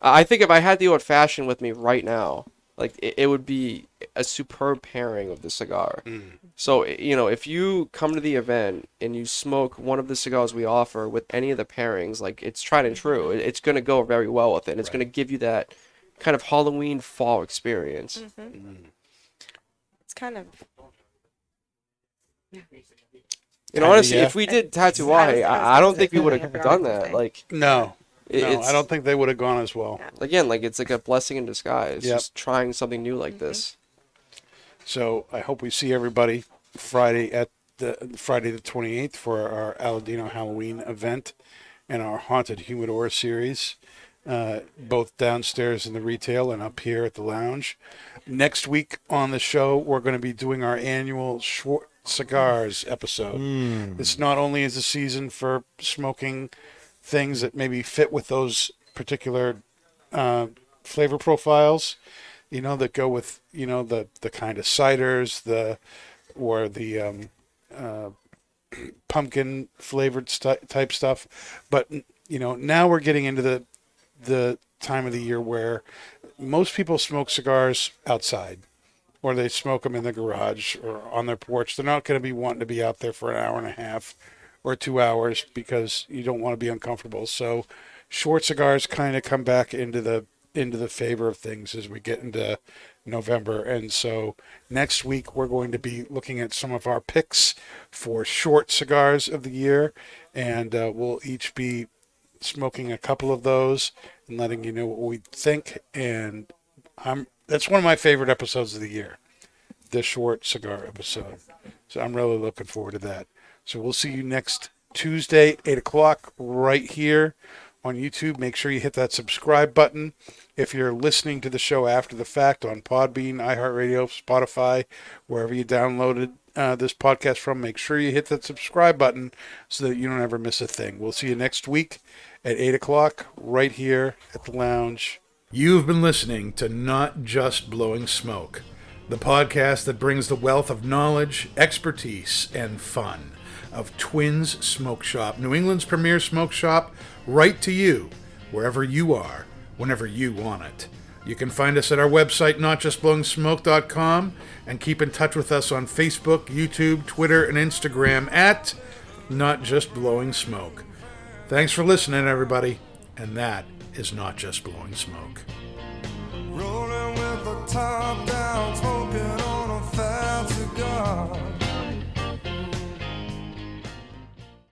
I think if I had the old fashioned with me right now, like it, it would be a superb pairing of the cigar. So you know if you come to the event and you smoke one of the cigars we offer with any of the pairings, like it's tried and true. It- It's gonna go very well with it. and It's gonna give you that kind of Halloween fall experience. Mm-hmm. It's kind of. And honestly, yeah. if we did I was- Tatuaje, I was I, I don't think we would have done what I was that. gonna. Like, No, it- no, I don't think they would have gone as well. Again, like it's like a blessing in disguise. Yep. Just trying something new like mm-hmm. this. So I hope we see everybody Friday at the Friday the twenty eighth for our Aladino Halloween event and our haunted humidor series, uh, both downstairs in the retail and up here at the lounge. Next week on the show, we're going to be doing our annual Schwar- cigars episode. This not only is a season for smoking things that maybe fit with those particular uh, flavor profiles, you know, that go with you know the the kind of ciders, the or the um, uh, pumpkin flavored stu- type stuff. But you know, now we're getting into the the time of the year where most people smoke cigars outside or they smoke them in the garage or on their porch. They're not going to be wanting to be out there for an hour and a half or two hours because you don't want to be uncomfortable. So short cigars kind of come back into the into the favor of things as we get into November. And so next week we're going to be looking at some of our picks for short cigars of the year, and uh, we'll each be smoking a couple of those and letting you know what we think. And I'm that's one of my favorite episodes of the year, the short cigar episode. So I'm really looking forward to that. So we'll see you next Tuesday, eight o'clock, right here on YouTube. Make sure you hit that subscribe button. If you're listening to the show after the fact on Podbean, iHeartRadio, Spotify, wherever you downloaded uh, this podcast from, make sure you hit that subscribe button so that you don't ever miss a thing. We'll see you next week at 8 o'clock right here at the lounge. You've been listening to Not Just Blowing Smoke, the podcast that brings the wealth of knowledge, expertise, and fun of Twins Smoke Shop, New England's premier smoke shop, right to you, wherever you are, whenever you want it. You can find us at our website, notjustblowingsmoke.com, and keep in touch with us on Facebook, YouTube, Twitter, and Instagram at Not Just Blowing Smoke. Thanks for listening, everybody. And that is not just blowing smoke. Rolling with the top down, smoking on a fat cigar.